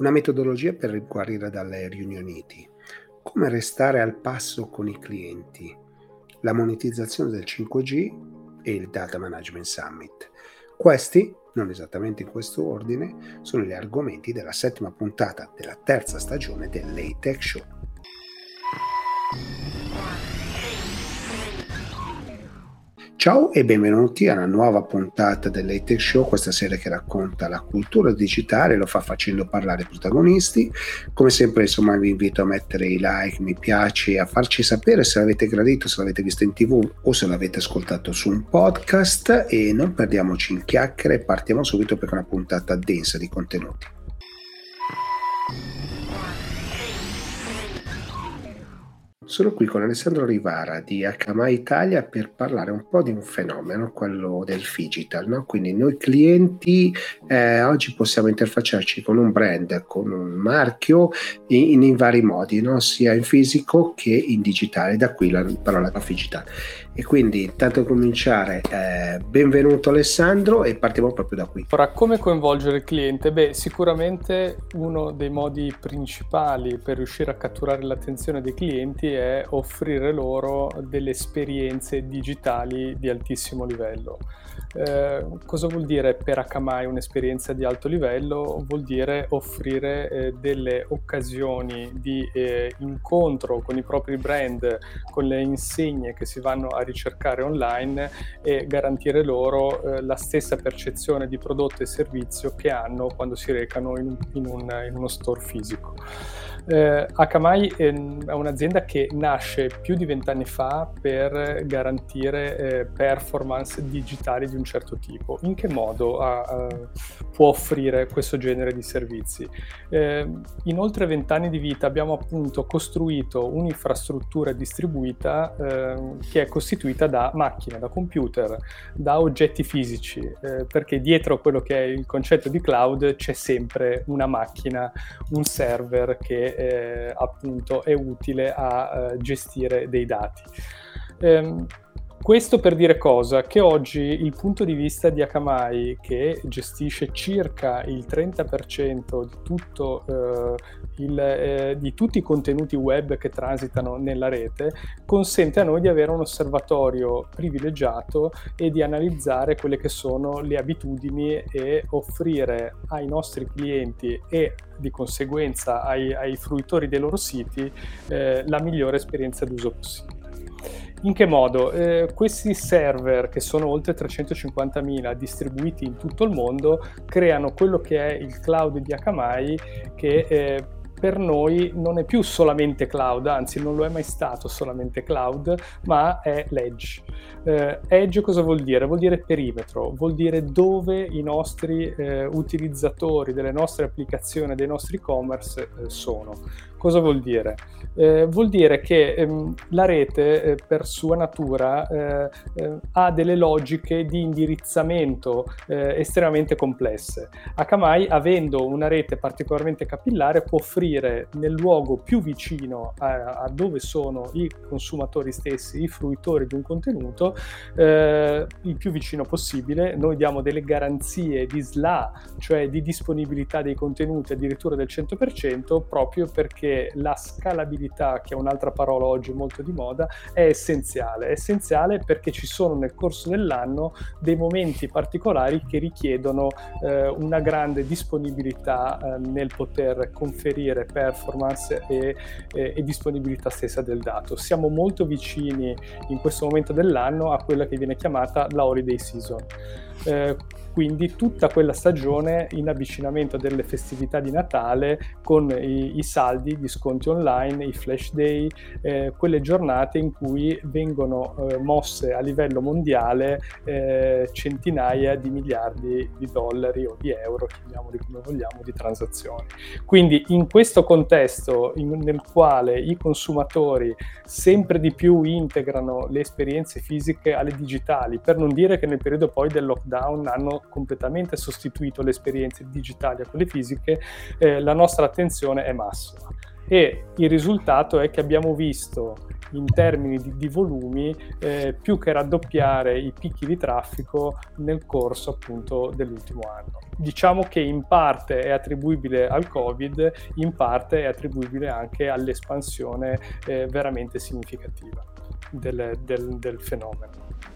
una metodologia per guarire dalle riunioniti, come restare al passo con i clienti, la monetizzazione del 5G e il Data Management Summit. Questi, non esattamente in questo ordine, sono gli argomenti della settima puntata della terza stagione del Late Tech Show. Ciao e benvenuti a una nuova puntata del Late Show, questa serie che racconta la cultura digitale, lo fa facendo parlare i protagonisti. Come sempre, insomma, vi invito a mettere i like, mi piace, a farci sapere se l'avete gradito, se l'avete visto in tv o se l'avete ascoltato su un podcast e non perdiamoci in chiacchiere, partiamo subito per una puntata densa di contenuti. Sono qui con Alessandro Rivara di Akamai Italia per parlare un po' di un fenomeno, quello del digital. No? Quindi noi clienti eh, oggi possiamo interfacciarci con un brand, con un marchio in, in vari modi, no? sia in fisico che in digitale, da qui la parola digital. E quindi intanto cominciare, eh, benvenuto Alessandro e partiamo proprio da qui. Ora, come coinvolgere il cliente? Beh, sicuramente uno dei modi principali per riuscire a catturare l'attenzione dei clienti è offrire loro delle esperienze digitali di altissimo livello. Eh, cosa vuol dire per Akamai un'esperienza di alto livello? Vuol dire offrire eh, delle occasioni di eh, incontro con i propri brand, con le insegne che si vanno a ricercare online e garantire loro eh, la stessa percezione di prodotto e servizio che hanno quando si recano in, in, un, in uno store fisico. Eh, Akamai è un'azienda che nasce più di vent'anni fa per garantire eh, performance digitali di un certo tipo. In che modo uh, uh, può offrire questo genere di servizi? Eh, in oltre vent'anni di vita abbiamo appunto costruito un'infrastruttura distribuita ehm, che è costituita da macchine, da computer, da oggetti fisici, eh, perché dietro quello che è il concetto di cloud c'è sempre una macchina, un server che eh, appunto è utile a uh, gestire dei dati. Um, questo per dire cosa? Che oggi il punto di vista di Akamai, che gestisce circa il 30% di, tutto, eh, il, eh, di, tutti i contenuti web che transitano nella rete, consente a noi di avere un osservatorio privilegiato e di analizzare quelle che sono le abitudini e offrire ai nostri clienti e di conseguenza ai, ai fruitori dei loro siti eh, la migliore esperienza d'uso possibile. In che modo? Eh, questi server, che sono oltre 350.000 distribuiti in tutto il mondo, creano quello che è il cloud di Akamai che eh, per noi non è più solamente cloud, anzi non lo è mai stato solamente cloud, ma è l'edge. Eh, edge cosa vuol dire? Vuol dire perimetro, vuol dire dove i nostri eh, utilizzatori delle nostre applicazioni, dei nostri e-commerce eh, sono. Cosa vuol dire? Eh, vuol dire che ehm, la rete eh, per sua natura eh, eh ha delle logiche di indirizzamento eh, estremamente complesse. Akamai, avendo una rete particolarmente capillare, può offrire nel luogo più vicino a, a dove sono i consumatori stessi, i fruitori di un contenuto, eh, il più vicino possibile. Noi diamo delle garanzie di SLA, cioè di disponibilità dei contenuti addirittura del 100%, proprio perché che la scalabilità, che è un'altra parola oggi molto di moda, è essenziale. È essenziale perché ci sono nel corso dell'anno dei momenti particolari che richiedono eh, una grande disponibilità eh, nel poter conferire performance e, e, e, disponibilità stessa del dato. Siamo molto vicini in questo momento dell'anno a quella che viene chiamata la holiday season. Eh, quindi tutta quella stagione in avvicinamento delle festività di Natale con i, i saldi, gli sconti online, i flash day, eh, quelle giornate in cui vengono eh, mosse a livello mondiale eh, centinaia di miliardi di dollari o di euro, chiamiamoli come vogliamo, di transazioni. Quindi in questo contesto in, nel quale i consumatori sempre di più integrano le esperienze fisiche alle digitali, per non dire che nel periodo poi del lockdown hanno completamente sostituito le esperienze digitali a quelle fisiche, eh, la nostra attenzione è massima. E il risultato è che abbiamo visto in termini di, di volumi eh, più che raddoppiare i picchi di traffico nel corso appunto dell'ultimo anno. Diciamo che in parte è attribuibile al Covid, in parte è attribuibile anche all'espansione eh, veramente significativa del, del, del fenomeno.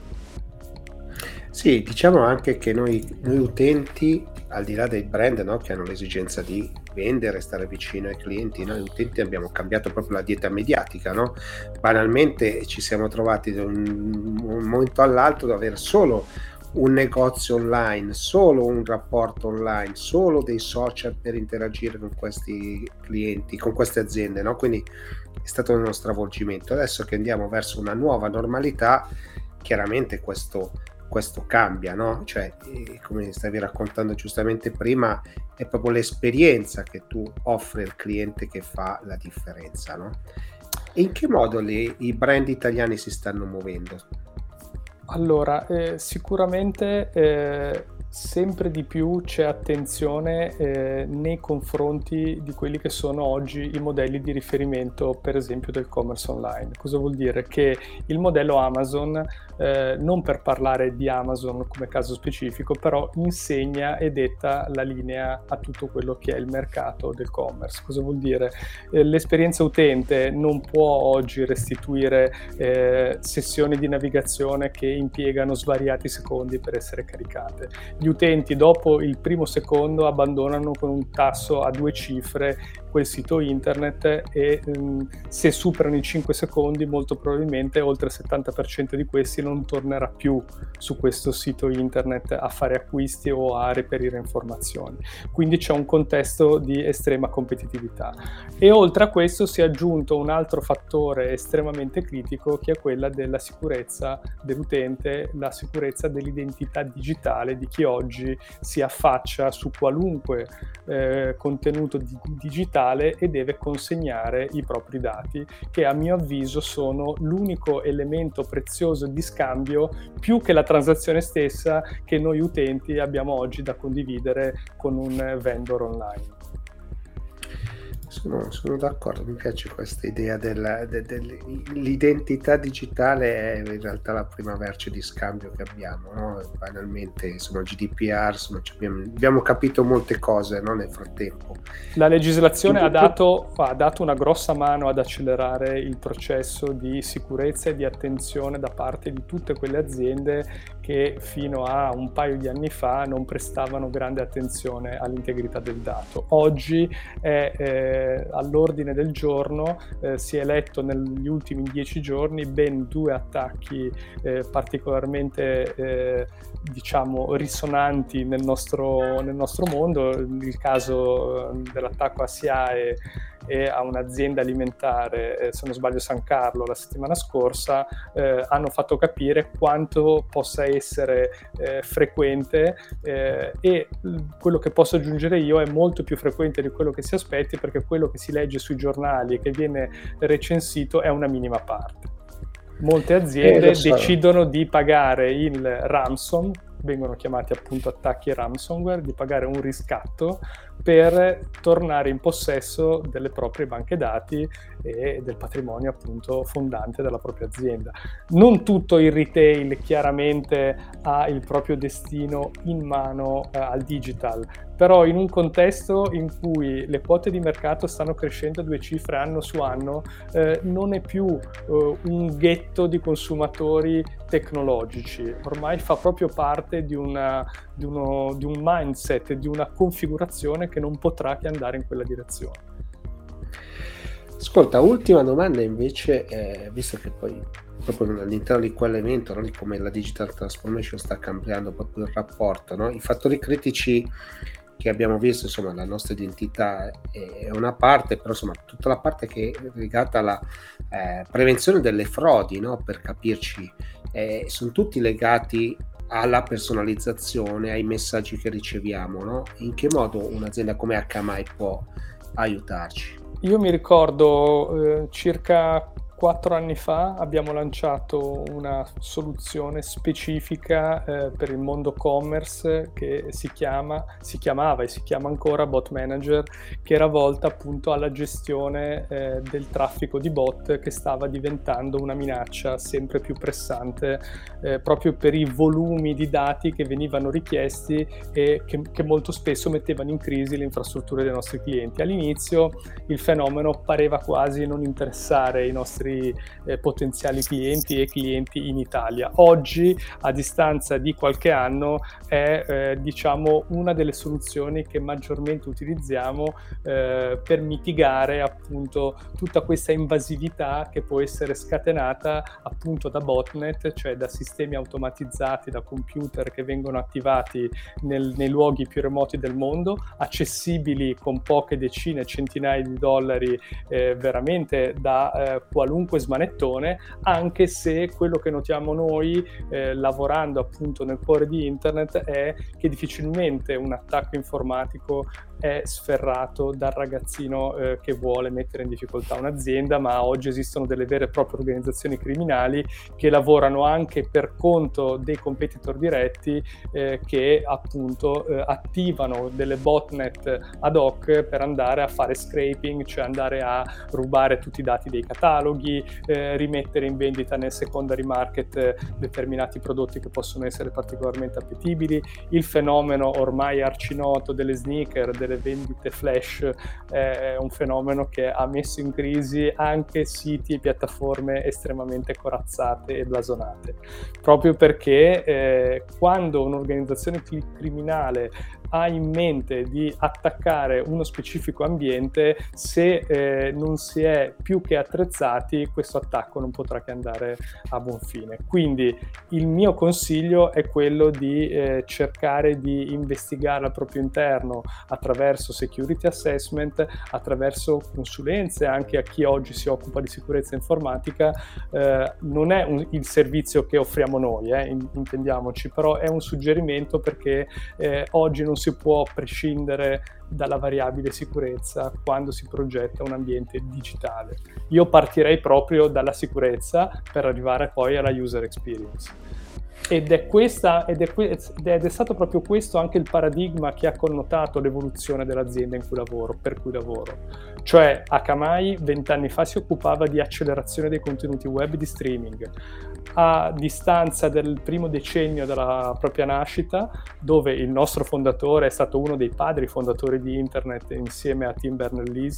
Sì, diciamo anche che noi, noi utenti, al di là dei brand no, che hanno l'esigenza di vendere, stare vicino ai clienti, noi utenti abbiamo cambiato proprio la dieta mediatica, no? Banalmente ci siamo trovati da un, un momento all'altro ad avere solo un negozio online, solo un rapporto online, solo dei social per interagire con questi clienti, con queste aziende, no? Quindi è stato uno stravolgimento. Adesso che andiamo verso una nuova normalità, chiaramente questo questo cambia, no? Cioè, eh, come stavi raccontando giustamente prima, è proprio l'esperienza che tu offri al cliente che fa la differenza, no? E in che modo le, i brand italiani si stanno muovendo? Allora, eh, sicuramente eh, sempre di più c'è attenzione eh, nei confronti di quelli che sono oggi i modelli di riferimento, per esempio, del commerce online. Cosa vuol dire? Che il modello Amazon, eh, non per parlare di Amazon come caso specifico, però insegna e detta la linea a tutto quello che è il mercato del commerce. Cosa vuol dire? Eh, l'esperienza utente non può oggi restituire eh, sessioni di navigazione che impiegano svariati secondi per essere caricate gli utenti dopo il primo secondo abbandonano con un tasso a due cifre quel sito internet e um, se superano i 5 secondi molto probabilmente oltre il 70% di questi non tornerà più su questo sito internet a fare acquisti o a reperire informazioni. Quindi c'è un contesto di estrema competitività. E oltre a questo si è aggiunto un altro fattore estremamente critico che è quella della sicurezza dell'utente, la sicurezza dell'identità digitale di chi oggi si affaccia su qualunque eh, contenuto di- digitale e deve consegnare i propri dati, che a mio avviso sono l'unico elemento prezioso di scambio più che la transazione stessa che noi utenti abbiamo oggi da condividere con un vendor online. Sono, sono, d'accordo, mi piace questa idea della, de, dell'identità digitale è in realtà la prima merce di scambio che abbiamo, no? banalmente insomma GDPR, insomma, abbiamo, abbiamo, capito molte cose no? nel frattempo. La legislazione ha dato, ha dato una grossa mano ad accelerare il processo di sicurezza e di attenzione da parte di tutte quelle aziende che fino a un paio di anni fa non prestavano grande attenzione all'integrità del dato. Oggi è eh, all'ordine del giorno, eh, si è letto negli ultimi dieci giorni ben due attacchi eh, particolarmente eh, diciamo risonanti nel nostro, nel nostro mondo, il caso eh, dell'attacco a SIAE e a un'azienda alimentare, eh, se non sbaglio San Carlo, la settimana scorsa, eh, hanno fatto capire quanto possa essere eh, frequente eh, e quello che posso aggiungere io è molto più frequente di quello che si aspetti perché quello che si legge sui giornali e che viene recensito è una minima parte. Molte aziende eh, so. decidono di pagare il ransom vengono chiamati appunto attacchi ransomware, di pagare un riscatto per tornare in possesso delle proprie banche dati e del patrimonio appunto fondante della propria azienda. Non tutto il retail chiaramente ha il proprio destino in mano eh, al digital, però in un contesto in cui le quote di mercato stanno crescendo a due cifre anno su anno, eh, non è più eh, un ghetto di consumatori tecnologici, ormai fa proprio parte di, una, di, uno, di un mindset, di una configurazione che non potrà che andare in quella direzione. Ascolta, ultima domanda invece, eh, visto che poi proprio all'interno di quell'evento, no, di come la digital transformation sta cambiando proprio il rapporto, no? i fattori critici che abbiamo visto, insomma, la nostra identità è una parte, però insomma, tutta la parte che è legata alla eh, prevenzione delle frodi, no? per capirci, eh, sono tutti legati alla personalizzazione, ai messaggi che riceviamo, no? In che modo un'azienda come HMI può aiutarci? Io mi ricordo eh, circa quattro anni fa abbiamo lanciato una soluzione specifica eh, per il mondo commerce che si, chiama, si chiamava e si chiama ancora Bot Manager, che era volta appunto alla gestione eh, del traffico di bot che stava diventando una minaccia sempre più pressante eh, proprio per i volumi di dati che venivano richiesti e che, che molto spesso mettevano in crisi le infrastrutture dei nostri clienti. All'inizio il fenomeno pareva quasi non interessare i nostri eh, potenziali clienti e clienti in Italia. Oggi, a distanza di qualche anno, è eh, diciamo una delle soluzioni che maggiormente utilizziamo eh, per mitigare appunto tutta questa invasività che può essere scatenata appunto da botnet, cioè da sistemi automatizzati, da computer che vengono attivati nel, nei luoghi più remoti del mondo, accessibili con poche decine, centinaia di dollari eh, veramente da eh, qualunque qualunque smanettone, anche se quello che notiamo noi eh, lavorando appunto nel cuore di internet è che difficilmente un attacco informatico è sferrato dal ragazzino eh, che vuole mettere in difficoltà un'azienda, ma oggi esistono delle vere e proprie organizzazioni criminali che lavorano anche per conto dei competitor diretti eh, che appunto eh, attivano delle botnet ad hoc per andare a fare scraping, cioè andare a rubare tutti i dati dei cataloghi, eh, rimettere in vendita nel secondary market eh, determinati prodotti che possono essere particolarmente appetibili, il fenomeno ormai arcinoto delle sneaker, delle vendite flash è un fenomeno che ha messo in crisi anche siti e piattaforme estremamente corazzate e blasonate, proprio perché eh, quando un'organizzazione criminale ha in mente di attaccare uno specifico ambiente, se eh, non si è più che attrezzati, questo attacco non potrà che andare a buon fine. Quindi il mio consiglio è quello di eh, cercare di investigare al proprio interno attraverso security assessment, attraverso consulenze anche a chi oggi si occupa di sicurezza informatica. Eh, non è un, il servizio che offriamo noi, eh, intendiamoci, però è un suggerimento perché eh, oggi non si si può prescindere dalla variabile sicurezza quando si progetta un ambiente digitale. Io partirei proprio dalla sicurezza per arrivare poi alla user experience. Ed è, questa, ed, è, ed è, stato proprio questo anche il paradigma che ha connotato l'evoluzione dell'azienda cui lavoro, per cui lavoro. Cioè Akamai vent'anni fa si occupava di accelerazione dei contenuti web di streaming, a distanza del primo decennio della propria nascita, dove il nostro fondatore è stato uno dei padri fondatori di Internet insieme a Tim Berners-Lee,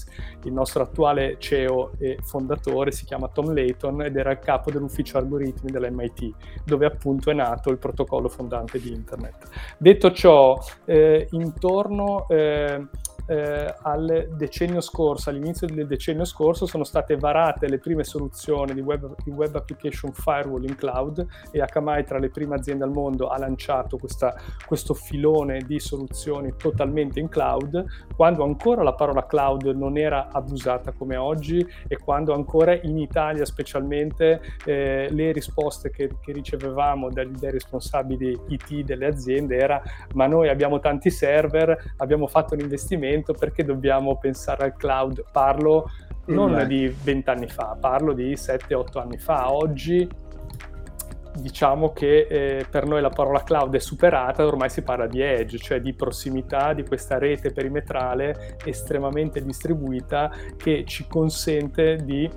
il nostro attuale CEO e fondatore si chiama Tom Layton ed era il capo dell'ufficio algoritmi dell'MIT, dove appunto è nato il protocollo fondante di Internet. Detto ciò, eh, intorno eh, eh, al decennio scorso, all'inizio del decennio scorso, sono state varate le prime soluzioni di web, di web application firewall in cloud e Akamai tra le prime aziende al mondo ha lanciato questa, questo filone di soluzioni totalmente in cloud, quando ancora la parola cloud non era abusata come oggi e quando ancora in Italia specialmente eh, le risposte che, che ricevevamo dagli, dai responsabili IT delle aziende era ma noi abbiamo tanti server, abbiamo fatto un investimento, momento perché dobbiamo pensare al cloud. Parlo non Beh. di vent'anni fa, parlo di 7-8 anni fa. Oggi diciamo che eh, per noi la parola cloud è superata, ormai si parla di edge, cioè di prossimità di questa rete perimetrale estremamente distribuita che ci consente di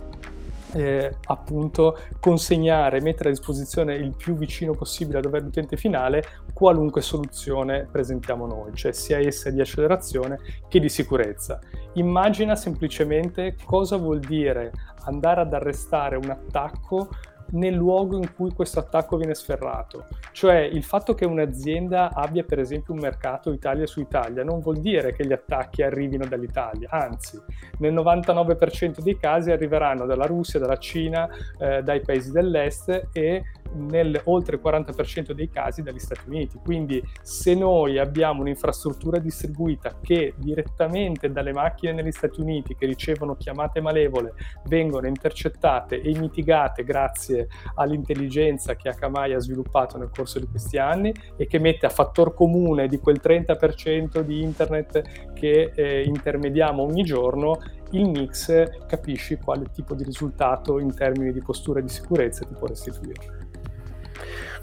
eh, appunto consegnare, mettere a disposizione il più vicino possibile a è l'utente finale qualunque soluzione presentiamo noi, cioè sia essa di accelerazione che di sicurezza. Immagina semplicemente cosa vuol dire andare ad arrestare un attacco nel luogo in cui questo attacco viene sferrato. Cioè il fatto che un'azienda abbia per esempio un mercato Italia su Italia non vuol dire che gli attacchi arrivino dall'Italia, anzi nel 99% dei casi arriveranno dalla Russia, dalla Cina, eh, dai paesi dell'est e nel oltre il 40% dei casi dagli Stati Uniti. Quindi se noi abbiamo un'infrastruttura distribuita che direttamente dalle macchine negli Stati Uniti che ricevono chiamate malevole vengono intercettate e mitigate grazie all'intelligenza che Akamai ha sviluppato nel corso di questi anni e che mette a fattor comune di quel 30% di internet che eh, intermediamo ogni giorno, il mix capisci quale tipo di risultato in termini di postura di sicurezza ti può restituire.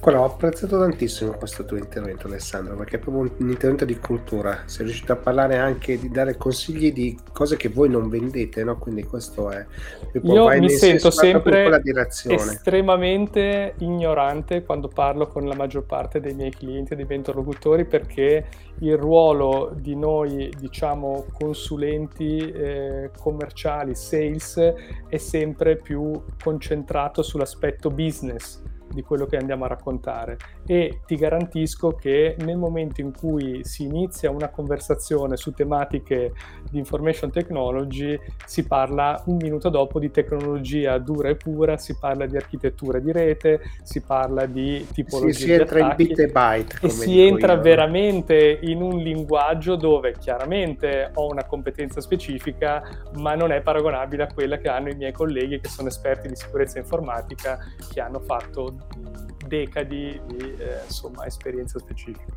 Guarda, ho apprezzato tantissimo questo tuo intervento Alessandro, perché è proprio un intervento di cultura, sei riuscito a parlare anche di dare consigli di cose che voi non vendete, no? Quindi questo è... Io mi sento sempre estremamente ignorante quando parlo con la maggior parte dei miei clienti e dei miei interlocutori perché il ruolo di noi, diciamo, consulenti eh, commerciali, sales, è sempre più concentrato sull'aspetto business di quello che andiamo a raccontare e ti garantisco che nel momento in cui si inizia una conversazione su tematiche di information technology si parla un minuto dopo di tecnologia dura e pura, si parla di architettura di rete, si parla di tipologia sì, si entra in bit e byte e si entra io. veramente in un linguaggio dove chiaramente ho una competenza specifica ma non è paragonabile a quella che hanno i miei colleghi che sono esperti di sicurezza informatica che hanno fatto decadi di eh, insomma, esperienza specifica.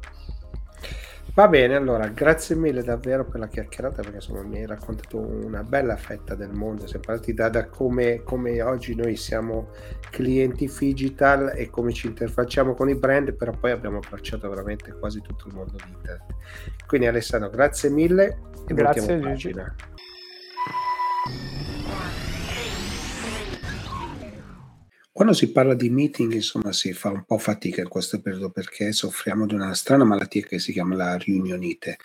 Va bene, allora grazie mille davvero per la chiacchierata perché insomma mi hai raccontato una bella fetta del mondo, siamo partiti da, da come, come, oggi noi siamo clienti Figital e come ci interfacciamo con i brand, però poi abbiamo abbracciato veramente quasi tutto il mondo di internet. Quindi Alessandro, grazie mille e grazie Gigi. Quando si parla di meeting, insomma, si fa un po' fatica in questo periodo perché soffriamo di una strana malattia che si chiama la riunionite.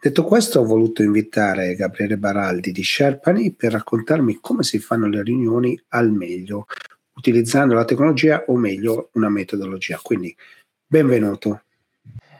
Detto questo, ho voluto invitare Gabriele Baraldi di Sherpani per raccontarmi come si fanno le riunioni al meglio, utilizzando la tecnologia o meglio una metodologia. Quindi, benvenuto.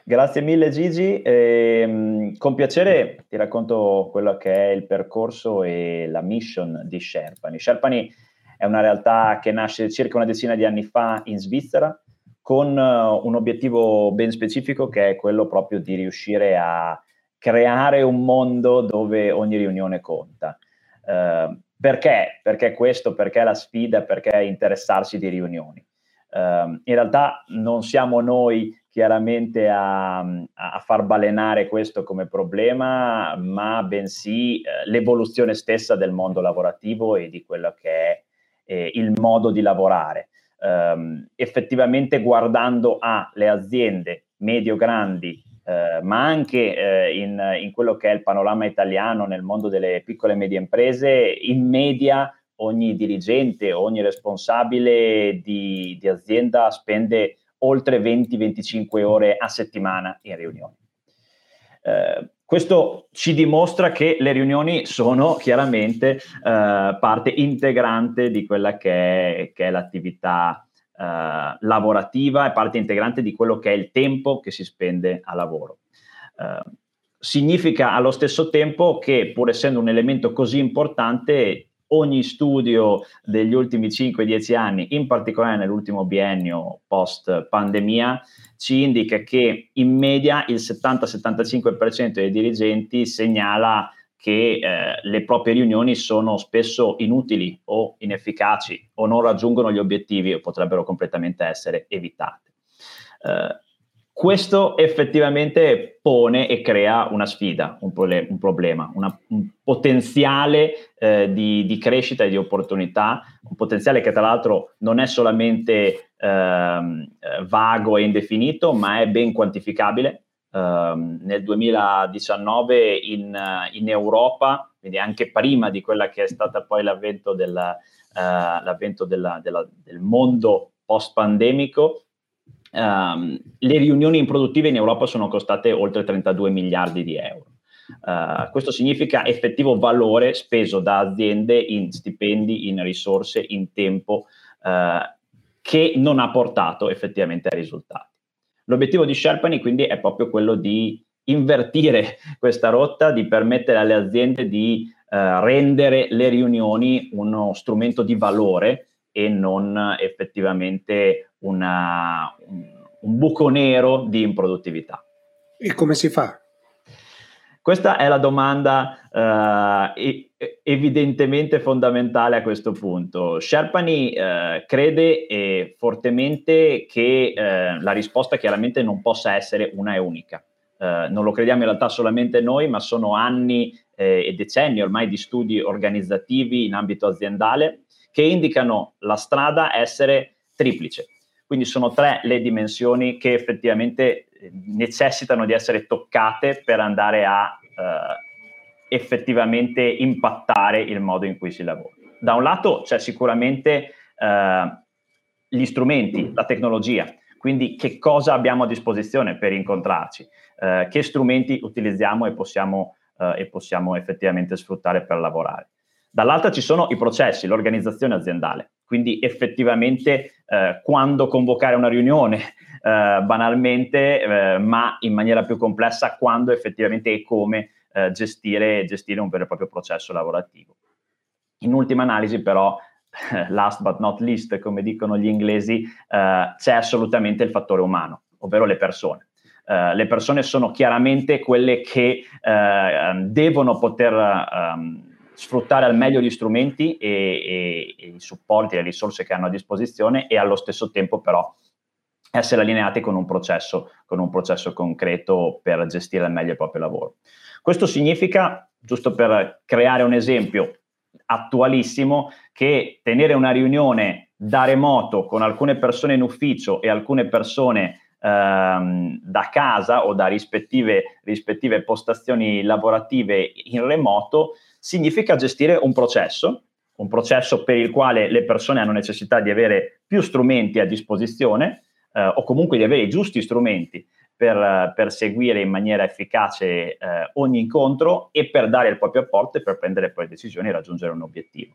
Grazie mille Gigi, e, ehm, con piacere ti racconto quello che è il percorso e la mission di Sherpani. Sherpani è una realtà che nasce circa una decina di anni fa in Svizzera con uh, un obiettivo ben specifico che è quello proprio di riuscire a creare un mondo dove ogni riunione conta. Uh, perché? Perché questo? Perché la sfida? Perché interessarsi di riunioni? Uh, in realtà non siamo noi chiaramente a, a, far balenare questo come problema, ma bensì eh, l'evoluzione stessa del mondo lavorativo e di quello che è eh, il modo di lavorare. Um, effettivamente guardando alle aziende medio-grandi, eh, ma anche eh, in, in, quello che è il panorama italiano nel mondo delle piccole e medie imprese, in media ogni dirigente, ogni responsabile di, di azienda spende oltre 20-25 ore a settimana in riunioni. Eh, questo ci dimostra che le riunioni sono chiaramente eh, parte integrante di quella che è, che è l'attività eh, lavorativa e parte integrante di quello che è il tempo che si spende a lavoro. Eh, significa allo stesso tempo che pur essendo un elemento così importante, ogni studio degli ultimi 5-10 anni, in particolare nell'ultimo biennio post pandemia, ci indica che in media il 70-75% dei dirigenti segnala che eh, le proprie riunioni sono spesso inutili o inefficaci o non raggiungono gli obiettivi o potrebbero completamente essere evitate. Eh, questo effettivamente pone e crea una sfida, un, prole- un problema, una, un potenziale eh, di, di, crescita e di opportunità, un potenziale che tra l'altro non è solamente ehm, eh, vago e indefinito, ma è ben quantificabile. Um, nel 2019 in, in, Europa, quindi anche prima di quella che è stata poi l'avvento, della, uh, l'avvento della, della, del mondo post-pandemico, um, le riunioni improduttive in Europa sono costate oltre 32 miliardi di euro. Uh, questo significa effettivo valore speso da aziende in stipendi, in risorse, in tempo, uh, che non ha portato effettivamente ai risultati. L'obiettivo di Sherpany quindi è proprio quello di invertire questa rotta, di permettere alle aziende di uh, rendere le riunioni uno strumento di valore e non effettivamente una, un, un buco nero di improduttività. E come si fa? Questa è la domanda uh, evidentemente fondamentale a questo punto. Sherpani uh, crede eh, fortemente che uh, la risposta chiaramente non possa essere una e unica. non lo crediamo in realtà solamente noi, ma sono anni e decenni ormai di studi organizzativi in ambito aziendale che indicano la strada essere triplice. Quindi sono tre le dimensioni che effettivamente necessitano di essere toccate per andare a eh, effettivamente impattare il modo in cui si lavora. Da un lato c'è sicuramente eh, gli strumenti, la tecnologia, quindi che cosa abbiamo a disposizione per incontrarci, eh, che strumenti utilizziamo e possiamo, eh, e possiamo effettivamente sfruttare per lavorare. Dall'altra ci sono i processi, l'organizzazione aziendale, quindi effettivamente eh, quando convocare una riunione, eh, banalmente, eh, ma in maniera più complessa, quando effettivamente e come eh, gestire, gestire un vero e proprio processo lavorativo. In ultima analisi, però, last but not least, come dicono gli inglesi, eh, c'è assolutamente il fattore umano, ovvero le persone. Uh, le persone sono chiaramente quelle che uh, devono poter um, sfruttare al meglio gli strumenti e, e, e, i supporti, le risorse che hanno a disposizione e allo stesso tempo però essere allineati con un processo, con un processo concreto per gestire al meglio il proprio lavoro. Questo significa, giusto per creare un esempio attualissimo, che tenere una riunione da remoto con alcune persone in ufficio e alcune persone ehm, da casa o da rispettive, rispettive postazioni lavorative in remoto significa gestire un processo, un processo per il quale le persone hanno necessità di avere più strumenti a disposizione eh, o comunque di avere i giusti strumenti per, per seguire in maniera efficace eh, ogni incontro e per dare il proprio apporto e per prendere poi decisioni e raggiungere un obiettivo.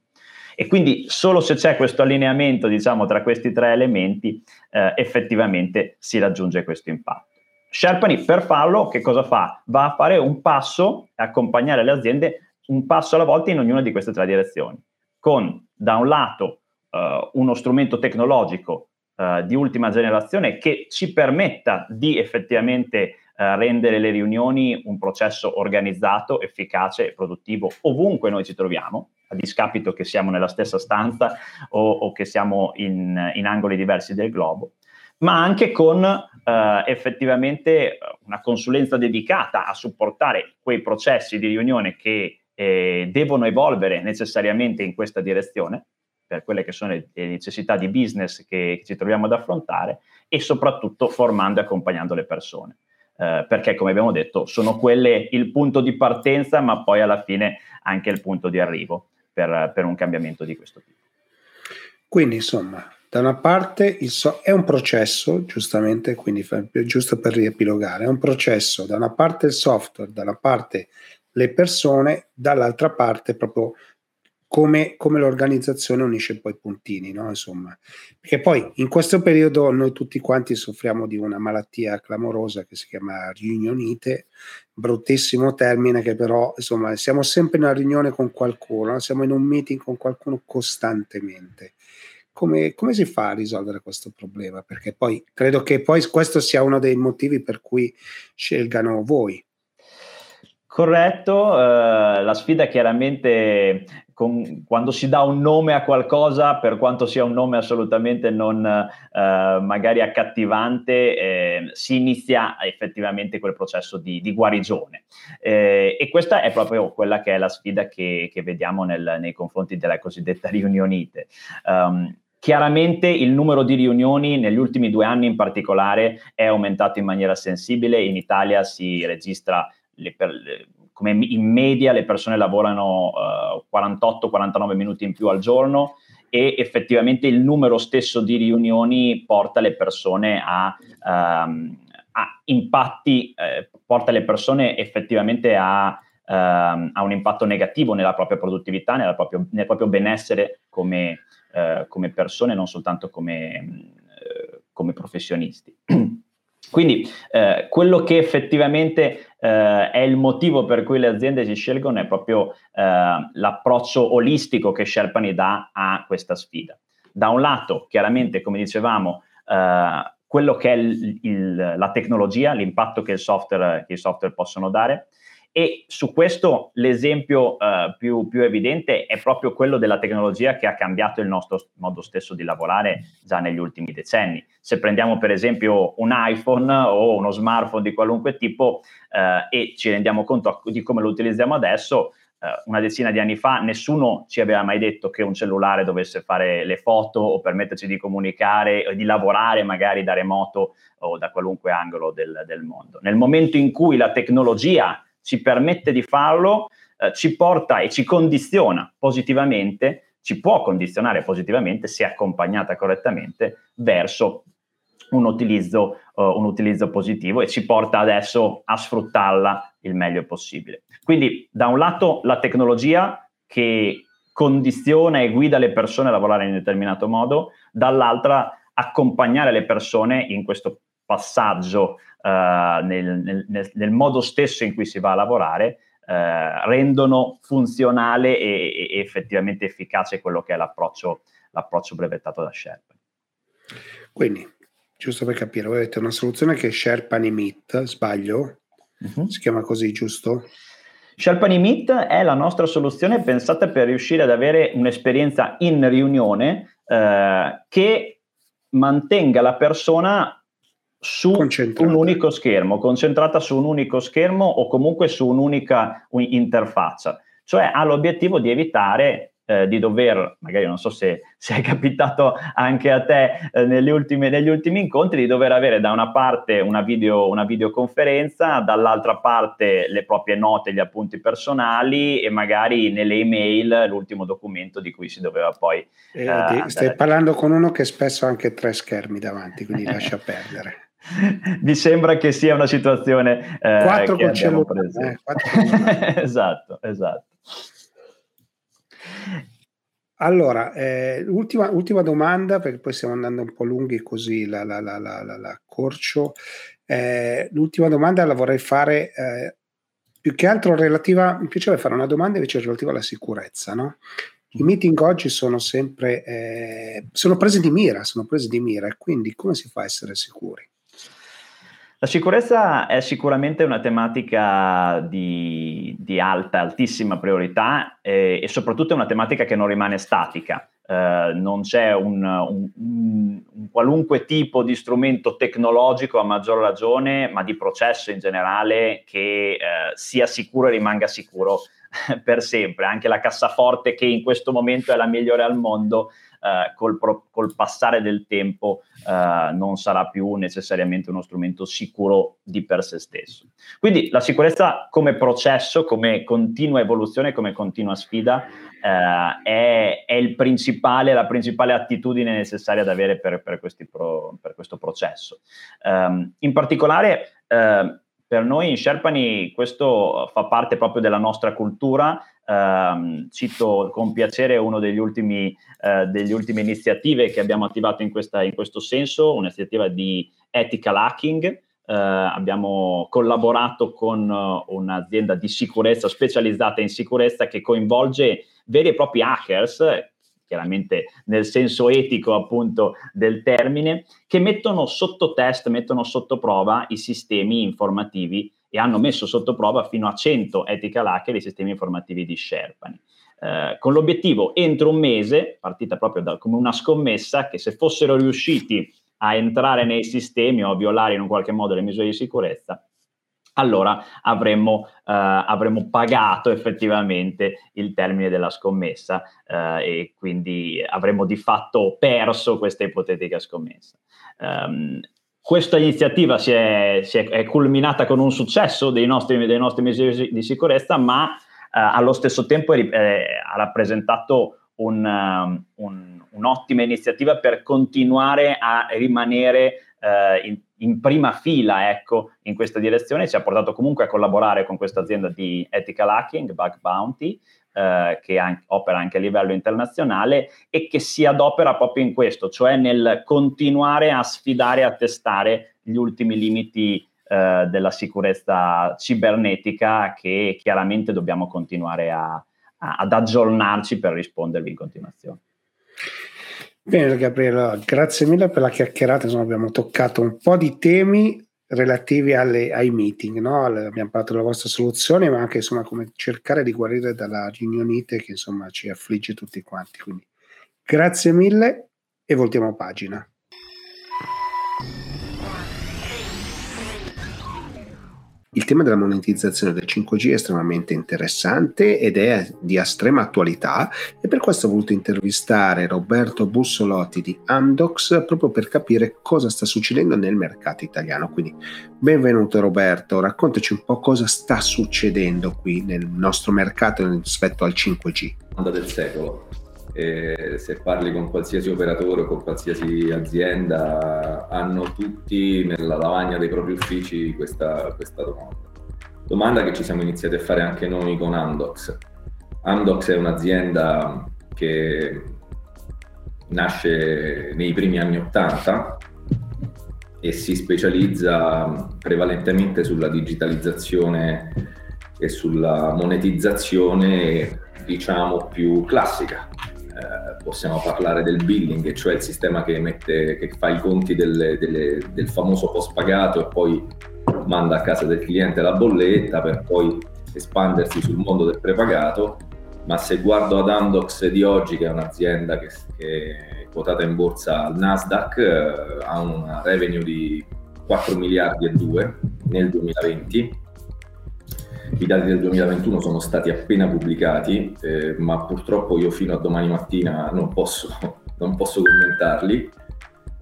E quindi solo se c'è questo allineamento, diciamo, tra questi tre elementi, eh, effettivamente si raggiunge questo impatto. Sherpani per farlo che cosa fa? Va a fare un passo, accompagnare le aziende un passo alla volta in ognuna di queste tre direzioni, con da un lato uh, uno strumento tecnologico uh, di ultima generazione che ci permetta di effettivamente uh, rendere le riunioni un processo organizzato, efficace e produttivo ovunque noi ci troviamo, a discapito che siamo nella stessa stanza o, o che siamo in, in, angoli diversi del globo, ma anche con effettivamente una consulenza dedicata a supportare quei processi di riunione che eh, devono evolvere necessariamente in questa direzione per quelle che sono le, necessità di business che, che, ci troviamo ad affrontare e soprattutto formando e accompagnando le persone. Eh, perché come abbiamo detto sono quelle il punto di partenza ma poi alla fine anche il punto di arrivo per, per un cambiamento di questo tipo. Quindi insomma, da una parte so- è un processo, giustamente, quindi giusto per riepilogare, è un processo, da una parte il software, da una parte le persone, dall'altra parte proprio come, come, l'organizzazione unisce poi i puntini, no? Insomma, perché poi in questo periodo noi tutti quanti soffriamo di una malattia clamorosa che si chiama riunionite, bruttissimo termine che però, insomma, siamo sempre in una riunione con qualcuno, siamo in un meeting con qualcuno costantemente. Come, come, si fa a risolvere questo problema? Perché poi credo che poi questo sia uno dei motivi per cui scelgano voi Corretto, eh, la sfida chiaramente con, quando si dà un nome a qualcosa, per quanto sia un nome assolutamente non eh, magari accattivante, eh, si inizia effettivamente quel processo di, di guarigione. Eh, e questa è proprio quella che è la sfida che, che vediamo nel, nei confronti della cosiddetta riunionite. Um, Chiaramente il numero di riunioni negli ultimi due anni in particolare è aumentato in maniera sensibile, in Italia si registra le le, come in media le persone lavorano uh, eh, 48-49 minuti in più al giorno e effettivamente il numero stesso di riunioni porta le persone a, um, a impatti, eh, porta le persone effettivamente a, um, a, un impatto negativo nella propria produttività, proprio, nel proprio benessere come, uh, come, persone, non soltanto come, uh, come professionisti. Quindi eh, quello che effettivamente eh, è il motivo per cui le aziende si scelgono è proprio eh, l'approccio olistico che Sherpani dà a questa sfida. Da un lato, chiaramente, come dicevamo, uh, quello che è il, il, la tecnologia, l'impatto che software, che i software possono dare. E su questo l'esempio uh, più, più, evidente è proprio quello della tecnologia che ha cambiato il nostro modo stesso di lavorare già negli ultimi decenni. Se prendiamo per esempio un iPhone o uno smartphone di qualunque tipo uh, e ci rendiamo conto di come lo utilizziamo adesso, uh, una decina di anni fa nessuno ci aveva mai detto che un cellulare dovesse fare le foto o permetterci di comunicare o di lavorare magari da remoto o da qualunque angolo del, del mondo. Nel momento in cui la tecnologia ci permette di farlo, eh, ci porta e ci condiziona positivamente, ci può condizionare positivamente se accompagnata correttamente verso un utilizzo, uh, un utilizzo positivo e ci porta adesso a sfruttarla il meglio possibile. Quindi da un lato la tecnologia che condiziona e guida le persone a lavorare in un determinato modo, dall'altra accompagnare le persone in questo passaggio uh, nel, nel, nel, modo stesso in cui si va a lavorare, uh, rendono funzionale e, e, effettivamente efficace quello che è l'approccio, l'approccio brevettato da Sherpa. Quindi, giusto per capire, voi avete una soluzione che è Sherpani Meet, sbaglio? Uh-huh. Si chiama così, giusto? Sherpani Meet è la nostra soluzione pensata per riuscire ad avere un'esperienza in riunione eh, che mantenga la persona su un unico schermo, concentrata su un unico schermo o comunque su un'unica interfaccia. Cioè ha l'obiettivo di evitare eh, di dover, magari non so se, se è capitato anche a te eh, negli, ultimi, negli, ultimi, incontri, di dover avere da una parte una, video, una videoconferenza, dall'altra parte le proprie note, gli appunti personali e magari nelle email l'ultimo documento di cui si doveva poi... Eh, eh stai parlando con uno che spesso ha anche tre schermi davanti, quindi lascia perdere. Mi sembra che sia una situazione eh, quattro con cellulare. Eh, esatto, esatto. Allora, eh, ultima, ultima, domanda, perché poi stiamo andando un po' lunghi così la, la, la, la corcio. Eh, l'ultima domanda la vorrei fare eh, più che altro relativa, mi piacerebbe fare una domanda invece relativa alla sicurezza, no? I meeting oggi sono sempre, eh, sono presi di mira, sono presi di mira, quindi come si fa a essere sicuri? La sicurezza è sicuramente una tematica di, di alta, altissima priorità e, e, soprattutto è una tematica che non rimane statica. Eh, non c'è un, un, un, qualunque tipo di strumento tecnologico a maggior ragione, ma di processo in generale che eh, sia sicuro e rimanga sicuro per sempre. Anche la cassaforte che in questo momento è la migliore al mondo eh, col, pro, col, passare del tempo eh, non sarà più necessariamente uno strumento sicuro di per sé stesso. Quindi la sicurezza come processo, come continua evoluzione, come continua sfida eh, è, è la principale attitudine necessaria da avere per, per, pro, per questo processo. Um, in particolare uh, per noi in Sherpani questo fa parte proprio della nostra cultura. Uh, cito con piacere una delle ultime iniziative che abbiamo attivato in, questa, in questo senso, un'iniziativa di ethical hacking. Uh, abbiamo collaborato con uh, un'azienda di sicurezza specializzata in sicurezza che coinvolge veri e propri hackers chiaramente nel senso etico appunto del termine, che mettono sotto test, mettono sotto prova i sistemi informativi e hanno messo sotto prova fino a 100 ethical hacker i sistemi informativi di Sherpani. Eh, con l'obiettivo entro un mese, partita proprio da, come una scommessa, che se fossero riusciti a entrare nei sistemi o a violare in un qualche modo le misure di sicurezza, allora avremmo, eh, avremmo, pagato effettivamente il termine della scommessa eh, e quindi avremmo di fatto perso questa ipotetica scommessa. Um, questa iniziativa si è, si è, è, culminata con un successo dei nostri, dei nostri misure di sicurezza, ma eh, allo stesso tempo ha rappresentato un, un, un'ottima iniziativa per continuare a rimanere eh, in, in, prima fila ecco, in questa direzione, ci ha portato comunque a collaborare con questa azienda di ethical hacking, Bug Bounty, eh, che anche, opera anche a livello internazionale e che si adopera proprio in questo, cioè nel continuare a sfidare, a testare gli ultimi limiti eh, della sicurezza cibernetica che chiaramente dobbiamo continuare a, a, ad aggiornarci per rispondervi in continuazione. Bene Gabriele, grazie mille per la chiacchierata, insomma abbiamo toccato un po' di temi relativi alle, ai meeting, no? abbiamo parlato della vostra soluzione, ma anche insomma come cercare di guarire dalla riunionite che insomma ci affligge tutti quanti. Quindi grazie mille e voltiamo pagina. Il tema della monetizzazione del 5G è estremamente interessante ed è di estrema attualità e per questo ho voluto intervistare Roberto Bussolotti di Amdox proprio per capire cosa sta succedendo nel mercato italiano. Quindi benvenuto Roberto, raccontaci un po' cosa sta succedendo qui nel nostro mercato rispetto al 5G. Onda del secolo e se parli con qualsiasi operatore o con qualsiasi azienda, hanno tutti nella lavagna dei propri uffici questa, questa domanda. Domanda che ci siamo iniziati a fare anche noi con Amdox. Amdox è un'azienda che nasce nei primi anni 80 e si specializza prevalentemente sulla digitalizzazione e sulla monetizzazione diciamo più classica eh, possiamo parlare del billing, cioè il sistema che, mette, che fa i conti delle, delle, del famoso post pagato e poi manda a casa del cliente la bolletta per poi espandersi sul mondo del prepagato. Ma se guardo ad Amdox di oggi, che è un'azienda che, che è quotata in borsa al Nasdaq, eh, ha una revenue di 4 miliardi e 2 nel 2020 i dati del 2021 sono stati appena pubblicati, eh, ma purtroppo io fino a domani mattina non posso, non posso commentarli.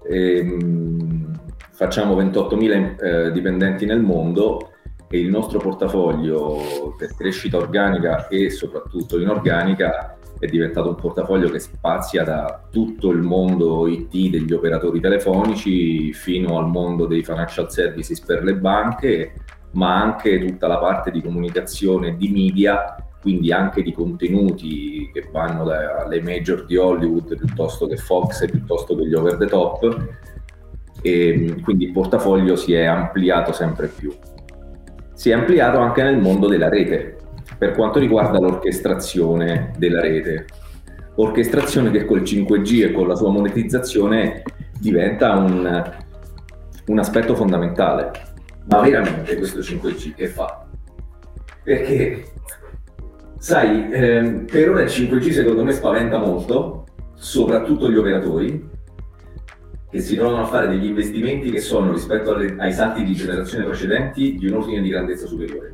E, ehm, facciamo 28.000 eh, dipendenti nel mondo e il nostro portafoglio per crescita organica e soprattutto inorganica è diventato un portafoglio che spazia da tutto il mondo IT degli operatori telefonici fino al mondo dei financial services per le banche ma anche tutta la parte di comunicazione di media, quindi anche di contenuti che vanno dalle major di Hollywood piuttosto che Fox piuttosto che gli over the top e quindi il portafoglio si è ampliato sempre più. Si è ampliato anche nel mondo della rete per quanto riguarda l'orchestrazione della rete. Orchestrazione che col 5G e con la sua monetizzazione diventa un, un aspetto fondamentale ma veramente questo 5G che fa? Perché, sai, ehm, per ora il 5G secondo me spaventa molto, soprattutto gli operatori, che si trovano a fare degli investimenti che sono rispetto alle, ai salti di generazione precedenti di un ordine di grandezza superiore.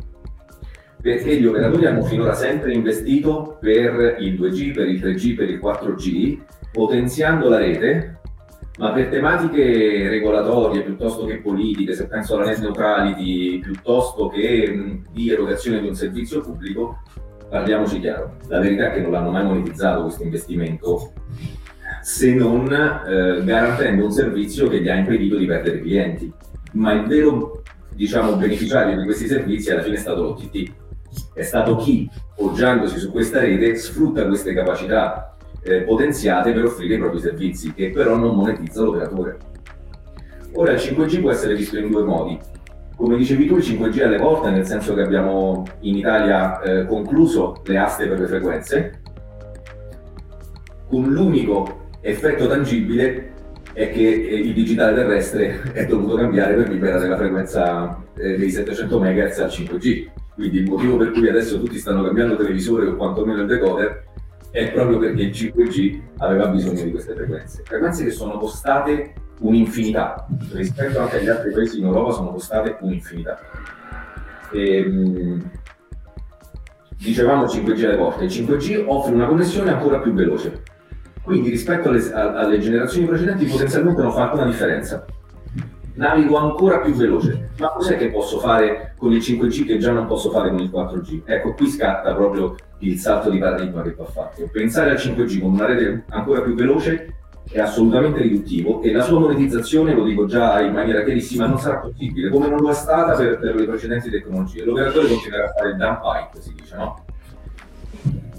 Perché gli operatori hanno finora sempre investito per il 2G, per il 3G, per il 4G, potenziando la rete ma per tematiche regolatorie piuttosto che politiche, se penso alla net neutrality, piuttosto che di erogazione di un servizio pubblico, parliamoci chiaro, la verità è che non l'hanno mai monetizzato questo investimento se non eh, garantendo un servizio che gli ha impedito di perdere clienti. Ma il vero diciamo, beneficiario di questi servizi alla fine è stato l'OTT. È stato chi, poggiandosi su questa rete, sfrutta queste capacità eh, potenziate per offrire i propri servizi, che però non monetizza l'operatore. Ora il 5G può essere visto in due modi. Come dicevi tu, il 5G è alle porte, nel senso che abbiamo in Italia eh, concluso le aste per le frequenze, con l'unico effetto tangibile è che eh, il digitale terrestre è dovuto cambiare per liberare la frequenza eh, dei 700 MHz al 5G. Quindi il motivo per cui adesso tutti stanno cambiando televisore o quantomeno il decoder è proprio perché il 5G aveva bisogno di queste frequenze. Frequenze che sono costate un'infinità, rispetto anche agli altri paesi in Europa sono costate un'infinità. E, ehm, dicevamo 5G alle porte, il 5G offre una connessione ancora più veloce, quindi rispetto alle, alle generazioni precedenti potenzialmente non fa alcuna differenza navigo ancora più veloce. Ma cos'è che posso fare con il 5G che già non posso fare con il 4G? Ecco, qui scatta proprio il salto di paradigma che va fatto. Pensare al 5G con una rete ancora più veloce è assolutamente riduttivo e la sua monetizzazione, lo dico già in maniera chiarissima, non sarà possibile, come non lo è stata per, per le precedenti tecnologie. L'operatore continuerà a fare il dump pipe, si dice, no?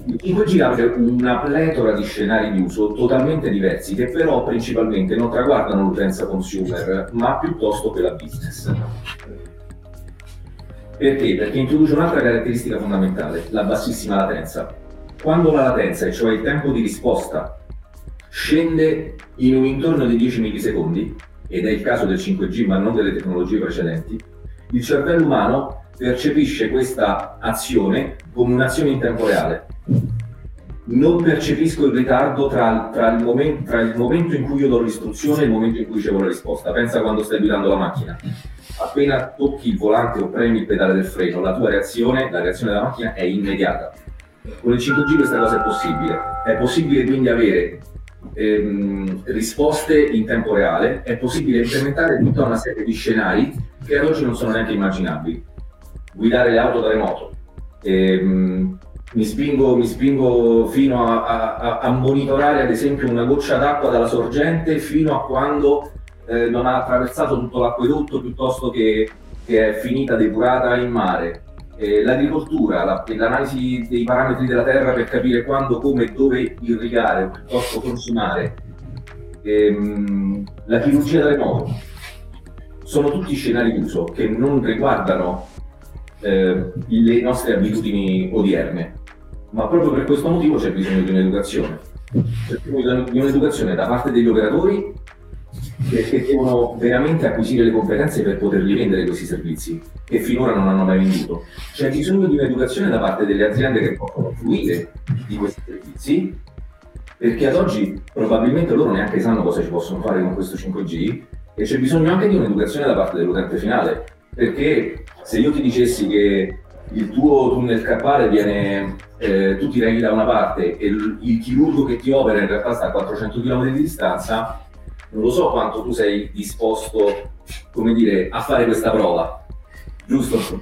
Il 5G apre una pletora di scenari di uso totalmente diversi che però principalmente non traguardano l'utenza consumer ma piuttosto quella business. Perché? Perché introduce un'altra caratteristica fondamentale, la bassissima latenza. Quando la latenza, cioè il tempo di risposta scende in un intorno di 10 millisecondi, ed è il caso del 5G ma non delle tecnologie precedenti, il cervello umano percepisce questa azione come un'azione in tempo reale. Non percepisco il ritardo tra, tra, il momento, tra, il momento, in cui io do l'istruzione e il momento in cui ricevo la risposta. Pensa quando stai guidando la macchina. Appena tocchi il volante o premi il pedale del freno, la tua reazione, la reazione della macchina è immediata. Con il 5G questa cosa è possibile. È possibile quindi avere ehm, risposte in tempo reale, è possibile implementare tutta una serie di scenari che ad oggi non sono neanche immaginabili guidare le auto da remoto. E, mh, mi, spingo, mi spingo, fino a, a, a, monitorare ad esempio una goccia d'acqua dalla sorgente fino a quando eh, non ha attraversato tutto l'acquedotto piuttosto che, che è finita depurata in mare. Eh, l'agricoltura, la, l'analisi dei parametri della terra per capire quando, come e dove irrigare o piuttosto consumare, ehm, la chirurgia da remoto, sono tutti scenari d'uso che non riguardano eh, le nostre abitudini odierne, ma proprio per questo motivo c'è bisogno di un'educazione. C'è bisogno di un'educazione da parte degli operatori che devono veramente acquisire le competenze per poterli vendere questi servizi che finora non hanno mai venduto. C'è bisogno di un'educazione da parte delle aziende che possono fruire di questi servizi perché ad oggi probabilmente loro neanche sanno cosa ci possono fare con questo 5G e c'è bisogno anche di un'educazione da parte dell'utente finale perché se io ti dicessi che il tuo tunnel carpale viene, eh, tu ti reghi da una parte e il, il, chirurgo che ti opera in realtà sta a 400 km di distanza, non lo so quanto tu sei disposto, come dire, a fare questa prova, giusto?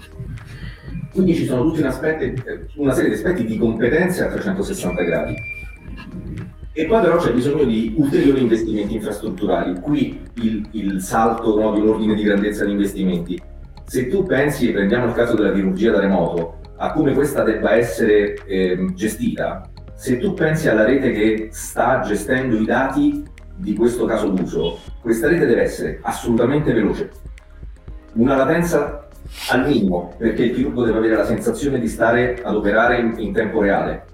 Quindi ci sono tutti una serie di aspetti di competenze a 360 gradi. E poi però c'è bisogno di ulteriori investimenti infrastrutturali. Qui il, il salto no, di un ordine di grandezza di investimenti se tu pensi, prendiamo il caso della chirurgia da remoto, a come questa debba essere eh, gestita, se tu pensi alla rete che sta gestendo i dati di questo caso d'uso, questa rete deve essere assolutamente veloce. Una latenza al minimo, perché il chirurgo deve avere la sensazione di stare ad operare in, in tempo reale.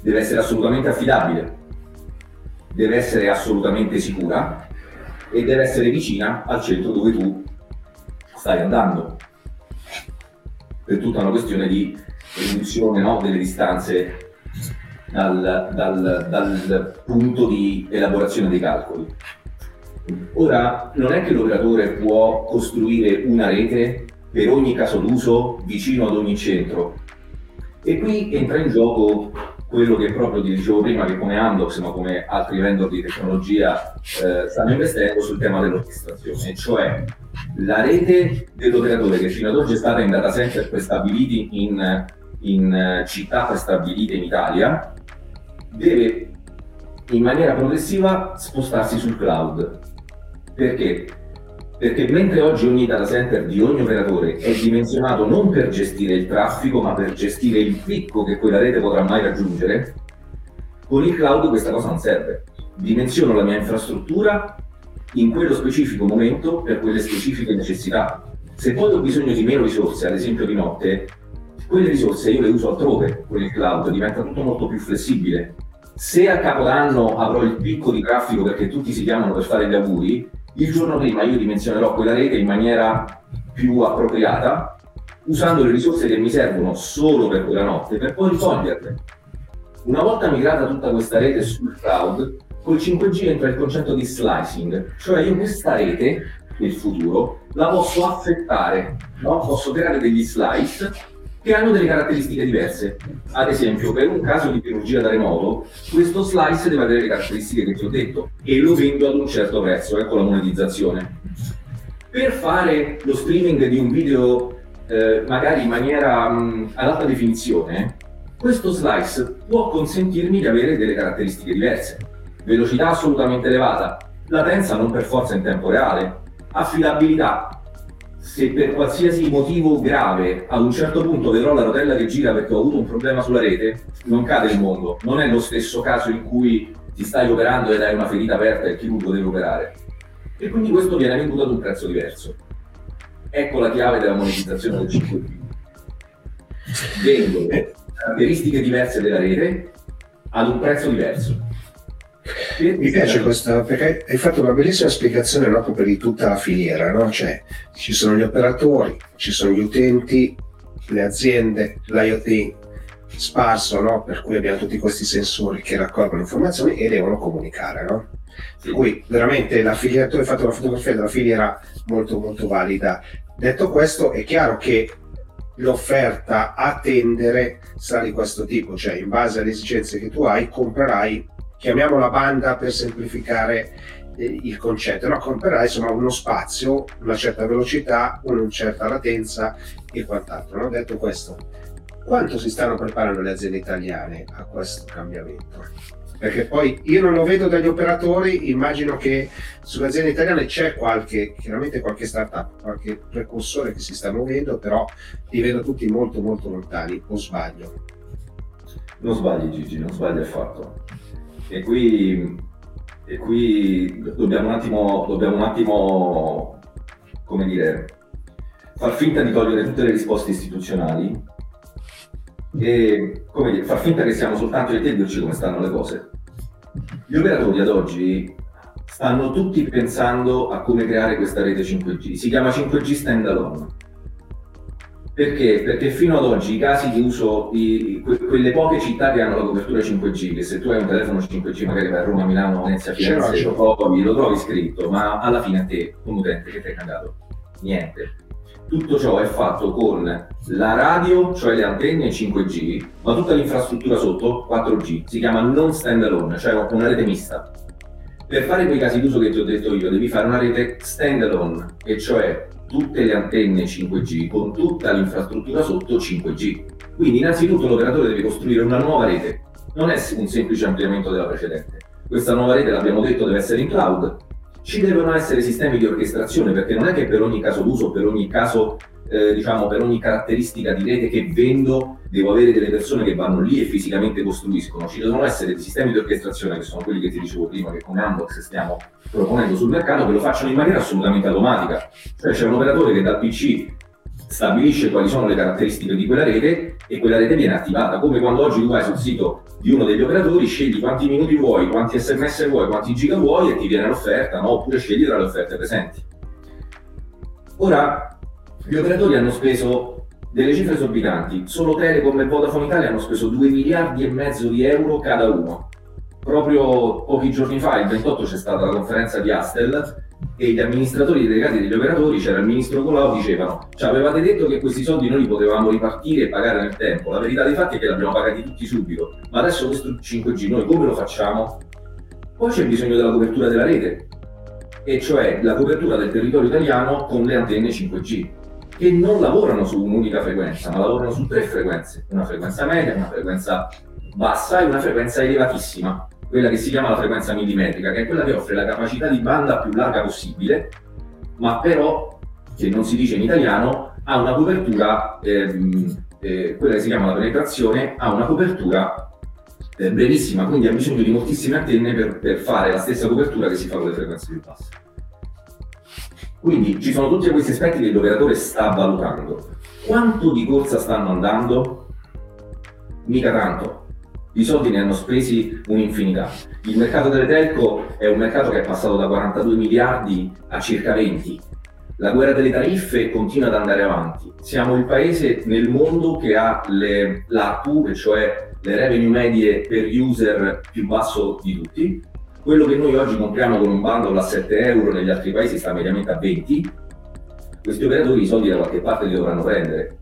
Deve essere assolutamente affidabile, deve essere assolutamente sicura e deve essere vicina al centro dove tu stai andando. Per tutta una questione di riduzione no, delle distanze dal, dal, dal punto di elaborazione dei calcoli. Ora, non è che l'operatore può costruire una rete per ogni caso d'uso vicino ad ogni centro. E qui entra in gioco quello che proprio ti dicevo prima, che come Amdox, ma come altri vendor di tecnologia eh, stanno investendo sul tema dell'orchestrazione, cioè la rete dell'operatore che fino ad oggi è stata in data center prestabiliti in, in città prestabilite in Italia, deve in maniera progressiva spostarsi sul cloud. Perché? Perché mentre oggi ogni data center di ogni operatore è dimensionato non per gestire il traffico, ma per gestire il picco che quella rete potrà mai raggiungere, con il cloud questa cosa non serve. Dimensiono la mia infrastruttura in quello specifico momento per quelle specifiche necessità. Se poi ho bisogno di meno risorse, ad esempio di notte, quelle risorse io le uso altrove con il cloud, diventa tutto molto più flessibile. Se a capodanno avrò il picco di traffico perché tutti si chiamano per fare gli auguri, il giorno prima io dimensionerò quella rete in maniera più appropriata, usando le risorse che mi servono solo per quella notte, per poi risolverle. Una volta migrata tutta questa rete sul cloud, col 5G entra il concetto di slicing, cioè io questa rete nel futuro la posso affettare, no? posso creare degli slice che hanno delle caratteristiche diverse. Ad esempio, per un caso di chirurgia da remoto, questo slice deve avere le caratteristiche che ti ho detto e lo vendo ad un certo prezzo, ecco la monetizzazione. Per fare lo streaming di un video eh, magari in maniera mh, ad alta definizione, questo slice può consentirmi di avere delle caratteristiche diverse. Velocità assolutamente elevata, latenza non per forza in tempo reale, affidabilità se per qualsiasi motivo grave ad un certo punto vedrò la rotella che gira perché ho avuto un problema sulla rete, non cade il mondo. Non è lo stesso caso in cui ti stai operando ed hai una ferita aperta e il chirurgo deve operare. E quindi questo viene venduto ad un prezzo diverso. Ecco la chiave della monetizzazione del 5G. Vendo caratteristiche diverse della rete ad un prezzo diverso. Mi piace questa perché hai fatto una bellissima spiegazione proprio di tutta la filiera, no? Cioè, ci sono gli operatori, ci sono gli utenti, le aziende, l'IoT sparso, no? Per cui abbiamo tutti questi sensori che raccolgono informazioni e devono comunicare, no? Per cui veramente la filiera, tu hai fatto la fotografia della filiera molto molto valida. Detto questo, è chiaro che l'offerta a tendere sarà di questo tipo, cioè in base alle esigenze che tu hai comprerai chiamiamola banda per semplificare eh, il concetto, no? comprerai insomma uno spazio, una certa velocità, una certa latenza e quant'altro. No? Detto questo, quanto si stanno preparando le aziende italiane a questo cambiamento? Perché poi io non lo vedo dagli operatori, immagino che sulle aziende italiane c'è qualche, chiaramente qualche startup, qualche precursore che si sta muovendo, però li vedo tutti molto molto lontani, o sbaglio? Non sbagli Gigi, non sbagli affatto. E qui, e qui dobbiamo, un attimo, dobbiamo un attimo, come dire, far finta di togliere tutte le risposte istituzionali e come dire, far finta che siamo soltanto i te dirci come stanno le cose. Gli operatori ad oggi stanno tutti pensando a come creare questa rete 5G, si chiama 5G standalone perché? Perché fino ad oggi i casi di uso, di que, quelle poche città che hanno la copertura 5G, che se tu hai un telefono 5G magari vai a Roma, Milano, Venezia, Firenze, lo trovi, lo trovi scritto, ma alla fine a te, un utente, che ti è cambiato? Niente. Tutto ciò è fatto con la radio, cioè le antenne 5G, ma tutta l'infrastruttura sotto 4G. Si chiama non standalone, cioè una rete mista. Per fare quei casi d'uso che ti ho detto io, devi fare una rete standalone, e cioè tutte le antenne 5G con tutta l'infrastruttura sotto 5G. Quindi innanzitutto l'operatore deve costruire una nuova rete, non è un semplice ampliamento della precedente. Questa nuova rete, l'abbiamo detto, deve essere in cloud. Ci devono essere sistemi di orchestrazione perché non è che per ogni caso d'uso, per ogni caso eh, diciamo, per ogni caratteristica di rete che vendo devo avere delle persone che vanno lì e fisicamente costruiscono. Ci devono essere dei sistemi di orchestrazione, che sono quelli che ti dicevo prima, che con Ambox stiamo proponendo sul mercato, che lo facciano in maniera assolutamente automatica. Cioè c'è un operatore che dal PC stabilisce quali sono le caratteristiche di quella rete e quella rete viene attivata, come quando oggi tu vai sul sito di uno degli operatori, scegli quanti minuti vuoi, quanti sms vuoi, quanti giga vuoi e ti viene l'offerta, no? oppure scegli tra le offerte presenti. Ora, gli operatori hanno speso delle cifre esorbitanti, solo Telecom e Vodafone Italia hanno speso 2 miliardi e mezzo di euro cada uno. Proprio pochi giorni fa, il 28, c'è stata la conferenza di Astel e gli amministratori delegati degli operatori, c'era il ministro Colau, dicevano ci avevate detto che questi soldi noi li potevamo ripartire e pagare nel tempo. La verità dei fatti è che li abbiamo pagati tutti subito, ma adesso questo 5G noi come lo facciamo? Poi c'è bisogno della copertura della rete, e cioè la copertura del territorio italiano con le antenne 5G che non lavorano su un'unica frequenza, ma lavorano su tre frequenze, una frequenza media, una frequenza bassa e una frequenza elevatissima, quella che si chiama la frequenza millimetrica, che è quella che offre la capacità di banda più larga possibile, ma però, che non si dice in italiano, ha una copertura, ehm, eh, quella che si chiama la penetrazione, ha una copertura eh, brevissima, quindi ha bisogno di moltissime antenne per, per fare la stessa copertura che si fa con le frequenze più basse. Quindi ci sono tutti questi aspetti che l'operatore sta valutando. Quanto di corsa stanno andando? Mica tanto. I soldi ne hanno spesi un'infinità. Il mercato delle telco è un mercato che è passato da 42 miliardi a circa 20. La guerra delle tariffe continua ad andare avanti. Siamo il paese nel mondo che ha le, l'ARPU, cioè le revenue medie per user più basso di tutti, quello che noi oggi compriamo con un bundle a 7 euro negli altri paesi sta mediamente a 20, questi operatori i soldi da qualche parte li dovranno prendere.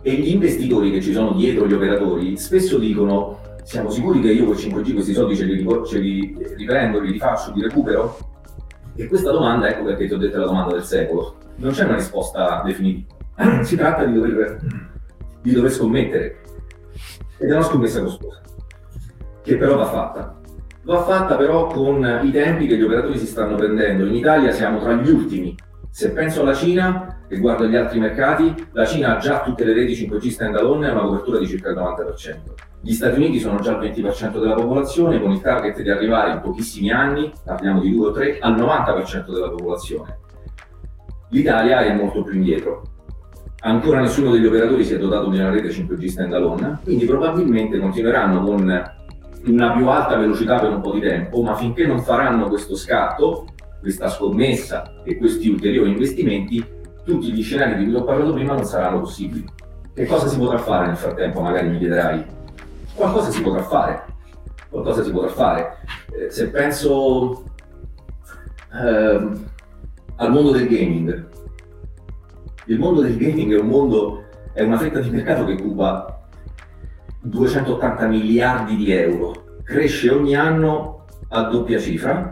E gli investitori che ci sono dietro gli operatori spesso dicono siamo sicuri che io con 5G questi soldi ce li, ce li riprendo, li rifaccio, li recupero? E questa domanda, ecco perché ti ho detto la domanda del secolo, non c'è una risposta definitiva. Si tratta di dover, di dover scommettere. Ed è una scommessa costosa, che però va fatta. Va fatta però con i tempi che gli operatori si stanno prendendo. In Italia siamo tra gli ultimi. Se penso alla Cina e guardo gli altri mercati, la Cina ha già tutte le reti 5G standalone e una copertura di circa il 90%. Gli Stati Uniti sono già il 20% della popolazione, con il target di arrivare in pochissimi anni, parliamo di 2 o 3, al 90% della popolazione. L'Italia è molto più indietro. Ancora nessuno degli operatori si è dotato di una rete 5G standalone, quindi probabilmente continueranno con una più alta velocità per un po' di tempo, ma finché non faranno questo scatto, questa scommessa e questi ulteriori investimenti, tutti gli scenari di cui ho parlato prima non saranno possibili. Che cosa si potrà fare nel frattempo? Magari mi chiederai. Qualcosa si potrà fare. Qualcosa si potrà fare. Eh, se penso eh, al mondo del gaming, il mondo del gaming è un mondo, è una fetta di mercato che occupa 280 miliardi di euro, cresce ogni anno a doppia cifra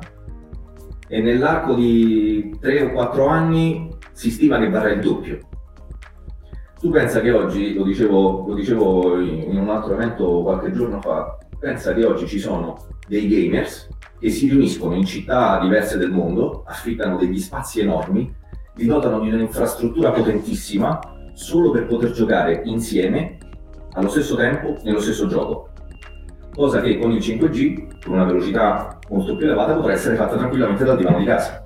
e nell'arco di 3 o 4 anni si stima che varrà il doppio. Tu pensa che oggi, lo dicevo, lo dicevo in un altro evento qualche giorno fa, pensa che oggi ci sono dei gamers che si riuniscono in città diverse del mondo, affittano degli spazi enormi, li dotano di un'infrastruttura potentissima solo per poter giocare insieme allo stesso tempo nello stesso gioco. Cosa che con il 5G, con una velocità molto più elevata, potrà essere fatta tranquillamente dal divano di casa.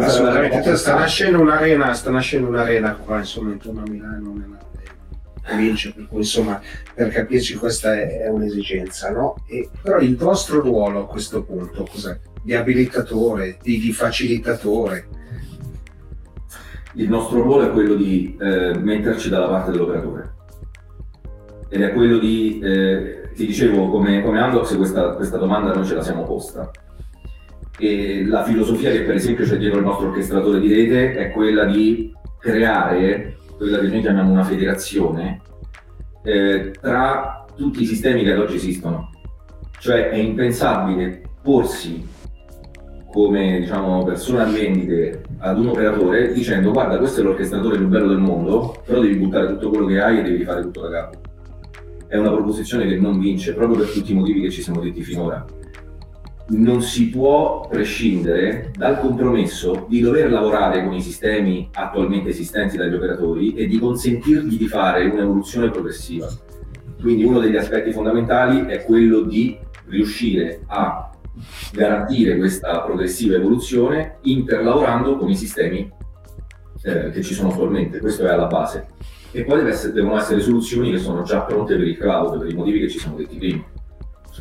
Assolutamente, sta nascendo un'arena, sta nascendo un'arena qua, insomma, intorno a Milano, nella provincia, per cui insomma, per capirci questa è, è un'esigenza, no? E, però il vostro ruolo a questo punto, cos'è? Di abilitatore, di, di facilitatore? Il nostro ruolo è quello di eh, metterci dalla parte dell'operatore ed è quello di, eh, ti dicevo, come, come Amdocs questa, questa domanda noi ce la siamo posta. E la filosofia che per esempio c'è dietro il nostro orchestratore di rete è quella di creare quella che noi chiamiamo una federazione eh, tra tutti i sistemi che ad oggi esistono. Cioè è impensabile porsi come diciamo, persone a vendite ad un operatore dicendo guarda questo è l'orchestratore più bello del mondo, però devi buttare tutto quello che hai e devi fare tutto da capo è una proposizione che non vince proprio per tutti i motivi che ci siamo detti finora. Non si può prescindere dal compromesso di dover lavorare con i sistemi attualmente esistenti dagli operatori e di consentirgli di fare un'evoluzione progressiva. Quindi uno degli aspetti fondamentali è quello di riuscire a garantire questa progressiva evoluzione interlavorando con i sistemi eh, che ci sono attualmente. Questo è alla base e poi essere, devono essere soluzioni che sono già pronte per il cloud, per i motivi che ci siamo detti prima.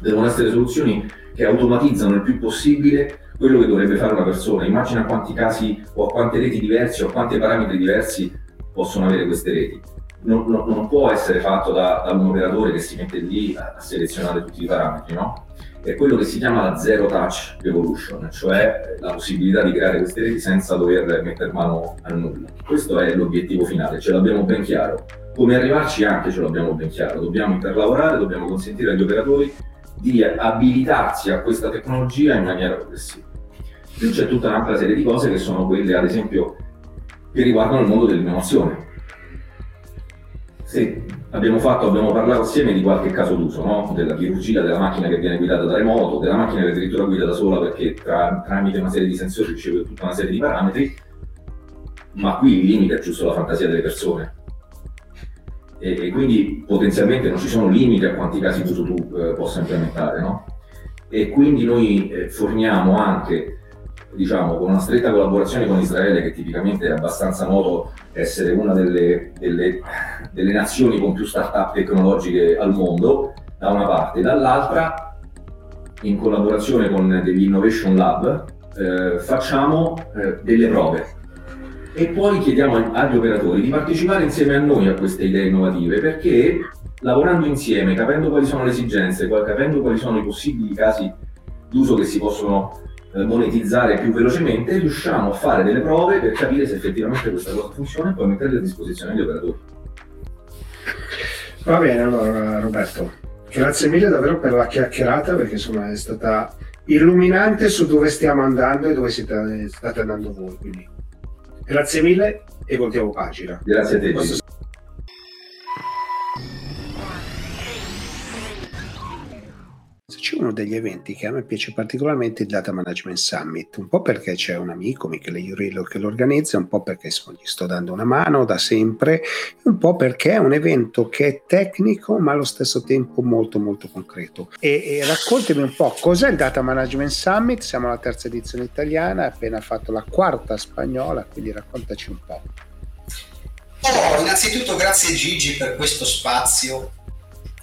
Devono essere soluzioni che automatizzano il più possibile quello che dovrebbe fare una persona. Immagina quanti casi o quante reti diverse o quanti parametri diversi possono avere queste reti. Non, non, non può essere fatto da, da, un operatore che si mette lì a, a selezionare tutti i parametri, no? È quello che si chiama la zero touch evolution, cioè la possibilità di creare queste reti senza dover mettere mano a nulla. Questo è l'obiettivo finale, ce l'abbiamo ben chiaro. Come arrivarci anche ce l'abbiamo ben chiaro, dobbiamo interlavorare, dobbiamo consentire agli operatori di abilitarsi a questa tecnologia in maniera progressiva. Più c'è tutta un'altra serie di cose che sono quelle, ad esempio, che riguardano il mondo dell'innovazione sì, abbiamo, fatto, abbiamo parlato assieme di qualche caso d'uso, no? della chirurgia, della macchina che viene guidata da remoto, della macchina che addirittura guida da sola perché tra, tramite una serie di sensori riceve tutta una serie di parametri, ma qui il limite è giusto la fantasia delle persone. E, e quindi potenzialmente non ci sono limiti a quanti casi d'uso tu eh, possa implementare. No? E quindi noi eh, forniamo anche diciamo, con una stretta collaborazione con Israele, che tipicamente è abbastanza noto essere una delle, delle, delle nazioni con più start-up tecnologiche al mondo, da una parte, dall'altra, in collaborazione con degli Innovation Lab, eh, facciamo eh, delle prove. E poi chiediamo agli operatori di partecipare insieme a noi a queste idee innovative perché lavorando insieme, capendo quali sono le esigenze, capendo quali sono i possibili casi d'uso che si possono monetizzare più velocemente, riusciamo a fare delle prove per capire se effettivamente questa cosa funziona e poi metterle a disposizione degli operatori. Va bene, allora Roberto, grazie mille davvero per la chiacchierata perché insomma è stata illuminante su dove stiamo andando e dove siete, state andando voi. Quindi grazie mille e voltiamo pagina. Grazie a te. Uno degli eventi che a me piace particolarmente il Data Management Summit, un po' perché c'è un amico, Michele Iurillo, che lo organizza, un po' perché gli sto dando una mano da sempre, un po' perché è un evento che è tecnico ma allo stesso tempo molto molto concreto. E, e raccontami un po' cos'è il Data Management Summit, siamo alla terza edizione italiana, appena fatto la quarta spagnola, quindi raccontaci un po'. Oh, innanzitutto grazie Gigi per questo spazio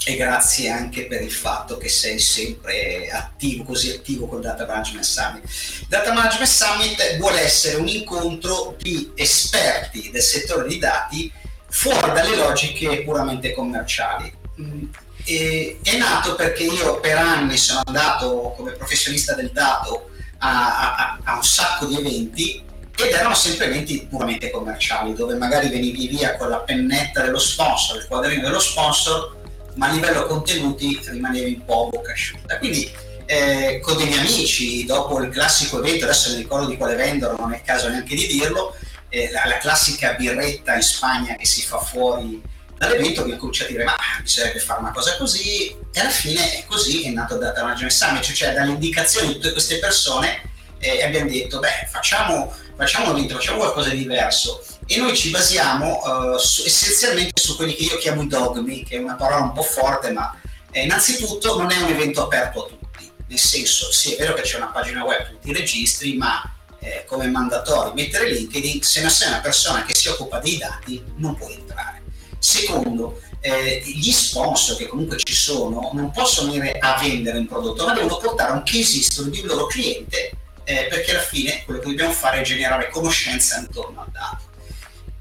e grazie anche per il fatto che sei sempre attivo, così attivo col Data Management Summit. Data Management Summit vuole essere un incontro di esperti del settore di dati fuori dalle logiche puramente commerciali. Mm, e, è nato perché io per anni sono andato come professionista del dato a, a, a un sacco di eventi ed erano sempre eventi puramente commerciali, dove magari venivi via con la pennetta dello sponsor, il quadrino dello sponsor, ma a livello contenuti rimanevi un po' a bocca asciutta. Quindi eh, con miei amici, dopo il classico evento, adesso mi ricordo di quale vendono, non è il caso neanche di dirlo, eh, la, la, classica birretta in Spagna che si fa fuori dall'evento, mi ha cominciato a dire ma bisognerebbe fare una cosa così e alla fine è così è nato Data Management Summit, cioè dalle indicazioni di tutte queste persone eh, abbiamo detto beh facciamo, facciamo evento, facciamo qualcosa di diverso e noi ci basiamo uh, su, essenzialmente su quelli che io chiamo i dogmi, che è una parola un po' forte, ma eh, innanzitutto non è un evento aperto a tutti, nel senso sì è vero che c'è una pagina web, tutti i registri, ma eh, come mandatorio mettere LinkedIn, se non sei una persona che si occupa dei dati non puoi entrare. Secondo, eh, gli sponsor che comunque ci sono non possono venire a vendere un prodotto, ma devono portare un case history di un loro cliente eh, perché alla fine quello che dobbiamo fare è generare conoscenza intorno al dato.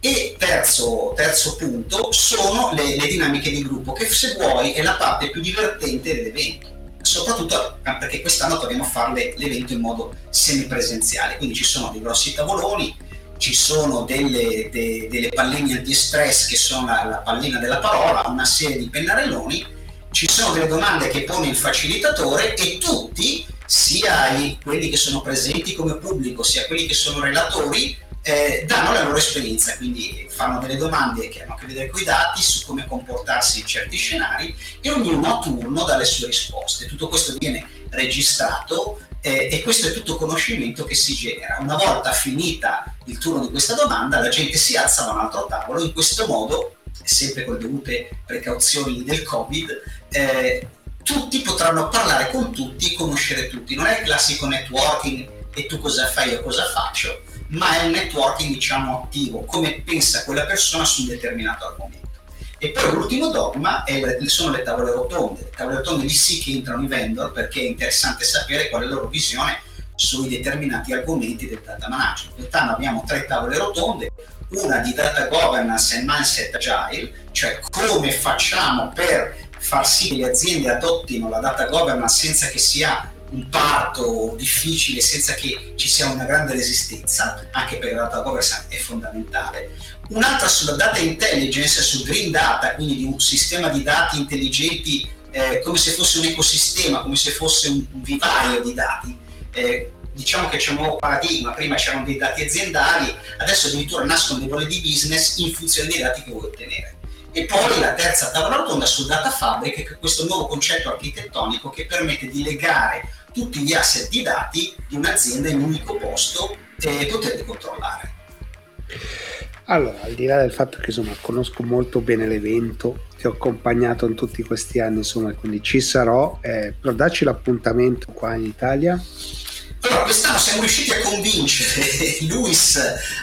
E terzo, terzo punto sono le, le, dinamiche di gruppo, che se vuoi è la parte più divertente dell'evento, soprattutto perché quest'anno torniamo a fare l'evento in modo semipresenziale, quindi ci sono dei grossi tavoloni, ci sono delle, de, delle palline anti-stress che sono la, la pallina della parola, una serie di pennarelloni, ci sono delle domande che pone il facilitatore e tutti, sia i, quelli che sono presenti come pubblico, sia quelli che sono relatori, eh, danno la loro esperienza, quindi fanno delle domande che hanno a che vedere con i dati su come comportarsi in certi scenari e ognuno a turno dà le sue risposte. Tutto questo viene registrato eh, e questo è tutto conoscimento che si genera. Una volta finita il turno di questa domanda, la gente si alza da un altro tavolo, in questo modo, sempre con le dovute precauzioni del Covid, eh, tutti potranno parlare con tutti conoscere tutti. Non è il classico networking e tu cosa fai io cosa faccio, ma è un networking diciamo attivo, come pensa quella persona su un determinato argomento. E poi l'ultimo dogma è, sono le tavole rotonde. Le tavole rotonde lì sì che entrano i vendor perché è interessante sapere qual è la loro visione sui determinati argomenti del data management. Quest'anno abbiamo tre tavole rotonde, una di data governance e mindset agile, cioè come facciamo per far sì che le aziende adottino la data governance senza che sia un parto difficile senza che ci sia una grande resistenza, anche perché la data governance è fondamentale. Un'altra sulla data intelligence, su green data, quindi di un sistema di dati intelligenti eh, come se fosse un ecosistema, come se fosse un, vivaio di dati. Eh, diciamo che c'è un nuovo paradigma, prima c'erano dei dati aziendali, adesso addirittura nascono dei valori di business in funzione dei dati che vuoi ottenere. E poi la terza tavola rotonda sul data fabric, che è questo nuovo concetto architettonico che permette di legare tutti gli asset di dati di un'azienda in un unico posto e poterli controllare. Allora, al di là del fatto che insomma, conosco molto bene l'evento, ti ho accompagnato in tutti questi anni, insomma, quindi ci sarò, eh, però dacci l'appuntamento qua in Italia. Allora, quest'anno siamo riusciti a convincere Luis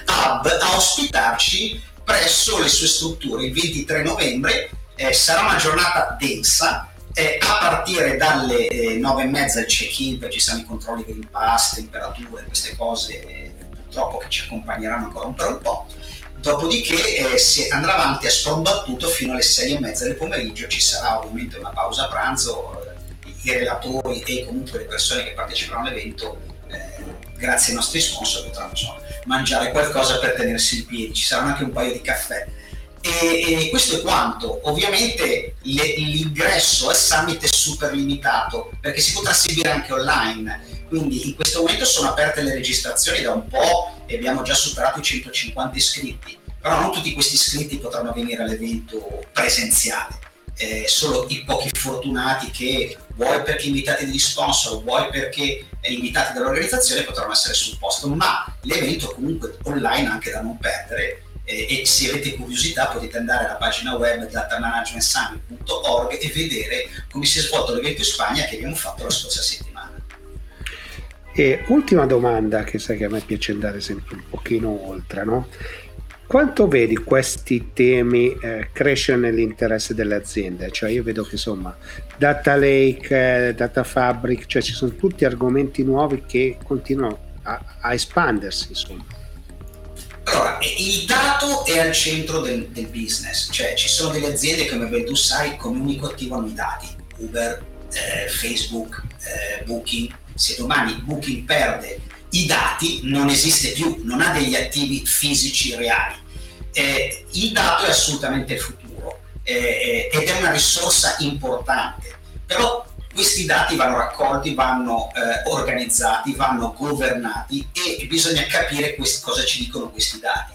Hub a ospitarci presso le sue strutture il 23 novembre. Eh, sarà una giornata densa, eh, a partire dalle eh, 9 e mezza il check-in, perché ci saranno i controlli Green Pass, temperature, queste cose eh, purtroppo che ci accompagneranno ancora un per un po'. Dopodiché eh, si andrà avanti a sprombattuto fino alle 6 e mezza del pomeriggio, ci sarà ovviamente una pausa pranzo, eh, i relatori e comunque le persone che parteciperanno all'evento, grazie ai nostri sponsor, potranno insomma, mangiare qualcosa per tenersi in piedi, ci saranno anche un paio di caffè e, e questo è quanto. Ovviamente le, l'ingresso al summit è super limitato perché si potrà seguire anche online. Quindi in questo momento sono aperte le registrazioni da un po' e abbiamo già superato i 150 iscritti, però non tutti questi iscritti potranno venire all'evento presenziale. Eh, solo i pochi fortunati che vuoi perché invitati dagli sponsor, vuoi perché invitati dall'organizzazione potranno essere sul posto, ma l'evento comunque online anche da non perdere eh, e se avete curiosità potete andare alla pagina web datamanagementsummit.org e vedere come si è svolto l'evento in Spagna che abbiamo fatto la scorsa settimana. E ultima domanda, che sai che a me piace andare sempre un pochino oltre, no? Quanto vedi questi temi eh, crescere nell'interesse delle aziende? Cioè io vedo che insomma data lake, eh, data fabric, cioè ci sono tutti argomenti nuovi che continuano a, a espandersi insomma. Allora, il dato è al centro del, del, business, cioè ci sono delle aziende come ben tu sai come hanno i dati, Uber, eh, Facebook, eh, Booking, se domani Booking perde i dati non esiste più, non ha degli attivi fisici reali. Eh, il dato è assolutamente il futuro eh, ed è una risorsa importante, però questi dati vanno raccolti, vanno eh, organizzati, vanno governati e bisogna capire questi, cosa ci dicono questi dati.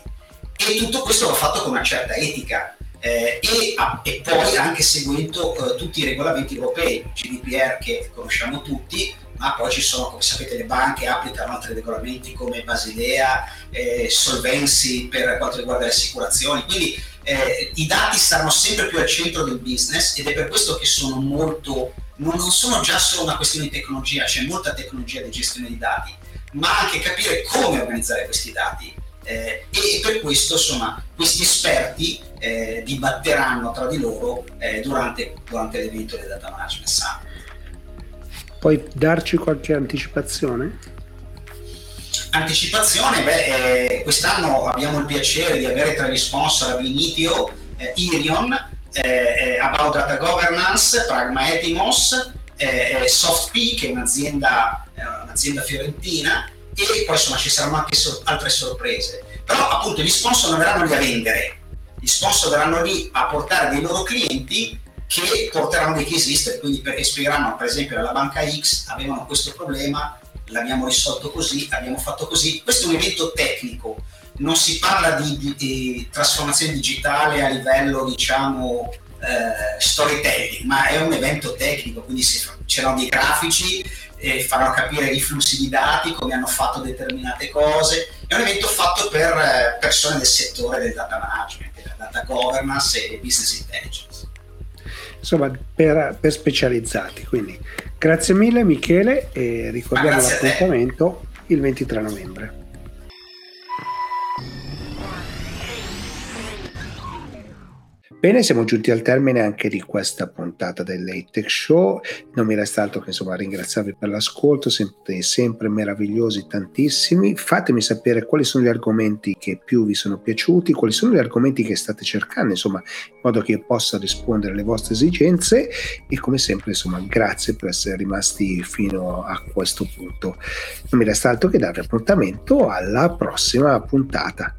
E tutto questo va fatto con una certa etica eh, e, ah, e, poi anche seguendo eh, tutti i regolamenti europei, GDPR che conosciamo tutti, ma poi ci sono, come sapete, le banche applicano altri regolamenti come Basilea, eh, Solvency per quanto riguarda le assicurazioni, quindi eh, i dati stanno sempre più al centro del business ed è per questo che sono molto, non sono già solo una questione di tecnologia, c'è molta tecnologia di gestione di dati, ma anche capire come organizzare questi dati. Eh, e per questo insomma questi esperti eh, dibatteranno tra di loro eh, durante, durante l'evento del Data Management Summit. Puoi darci qualche anticipazione? Anticipazione, beh, eh, quest'anno abbiamo il piacere di avere tra gli sponsor Vinitio, eh, Irion, eh, eh, About Data Governance, Pragma Etimos, eh, eh SoftP che è un'azienda, un'azienda fiorentina e poi insomma ci saranno anche so- altre sorprese. Però appunto gli sponsor non verranno lì a vendere, gli sponsor verranno lì a portare dei loro clienti che porteranno dei case list, quindi perché spiegheranno per esempio alla banca X avevano questo problema, l'abbiamo risolto così, abbiamo fatto così. Questo è un evento tecnico, non si parla di, di, di trasformazione digitale a livello diciamo eh, storytelling, ma è un evento tecnico, quindi si, c'erano dei grafici, eh, faranno capire i flussi di dati, come hanno fatto determinate cose. È un evento fatto per eh, persone del settore del data management, della data governance e business intelligence insomma per, per specializzati. Quindi grazie mille Michele e ricordiamo l'appuntamento il 23 novembre. Bene, siamo giunti al termine anche di questa puntata del Late Tech Show. Non mi resta altro che insomma ringraziarvi per l'ascolto, siete sempre meravigliosi, tantissimi. Fatemi sapere quali sono gli argomenti che più vi sono piaciuti, quali sono gli argomenti che state cercando, insomma, in modo che io possa rispondere alle vostre esigenze. E come sempre, insomma, grazie per essere rimasti fino a questo punto. Non mi resta altro che darvi appuntamento alla prossima puntata.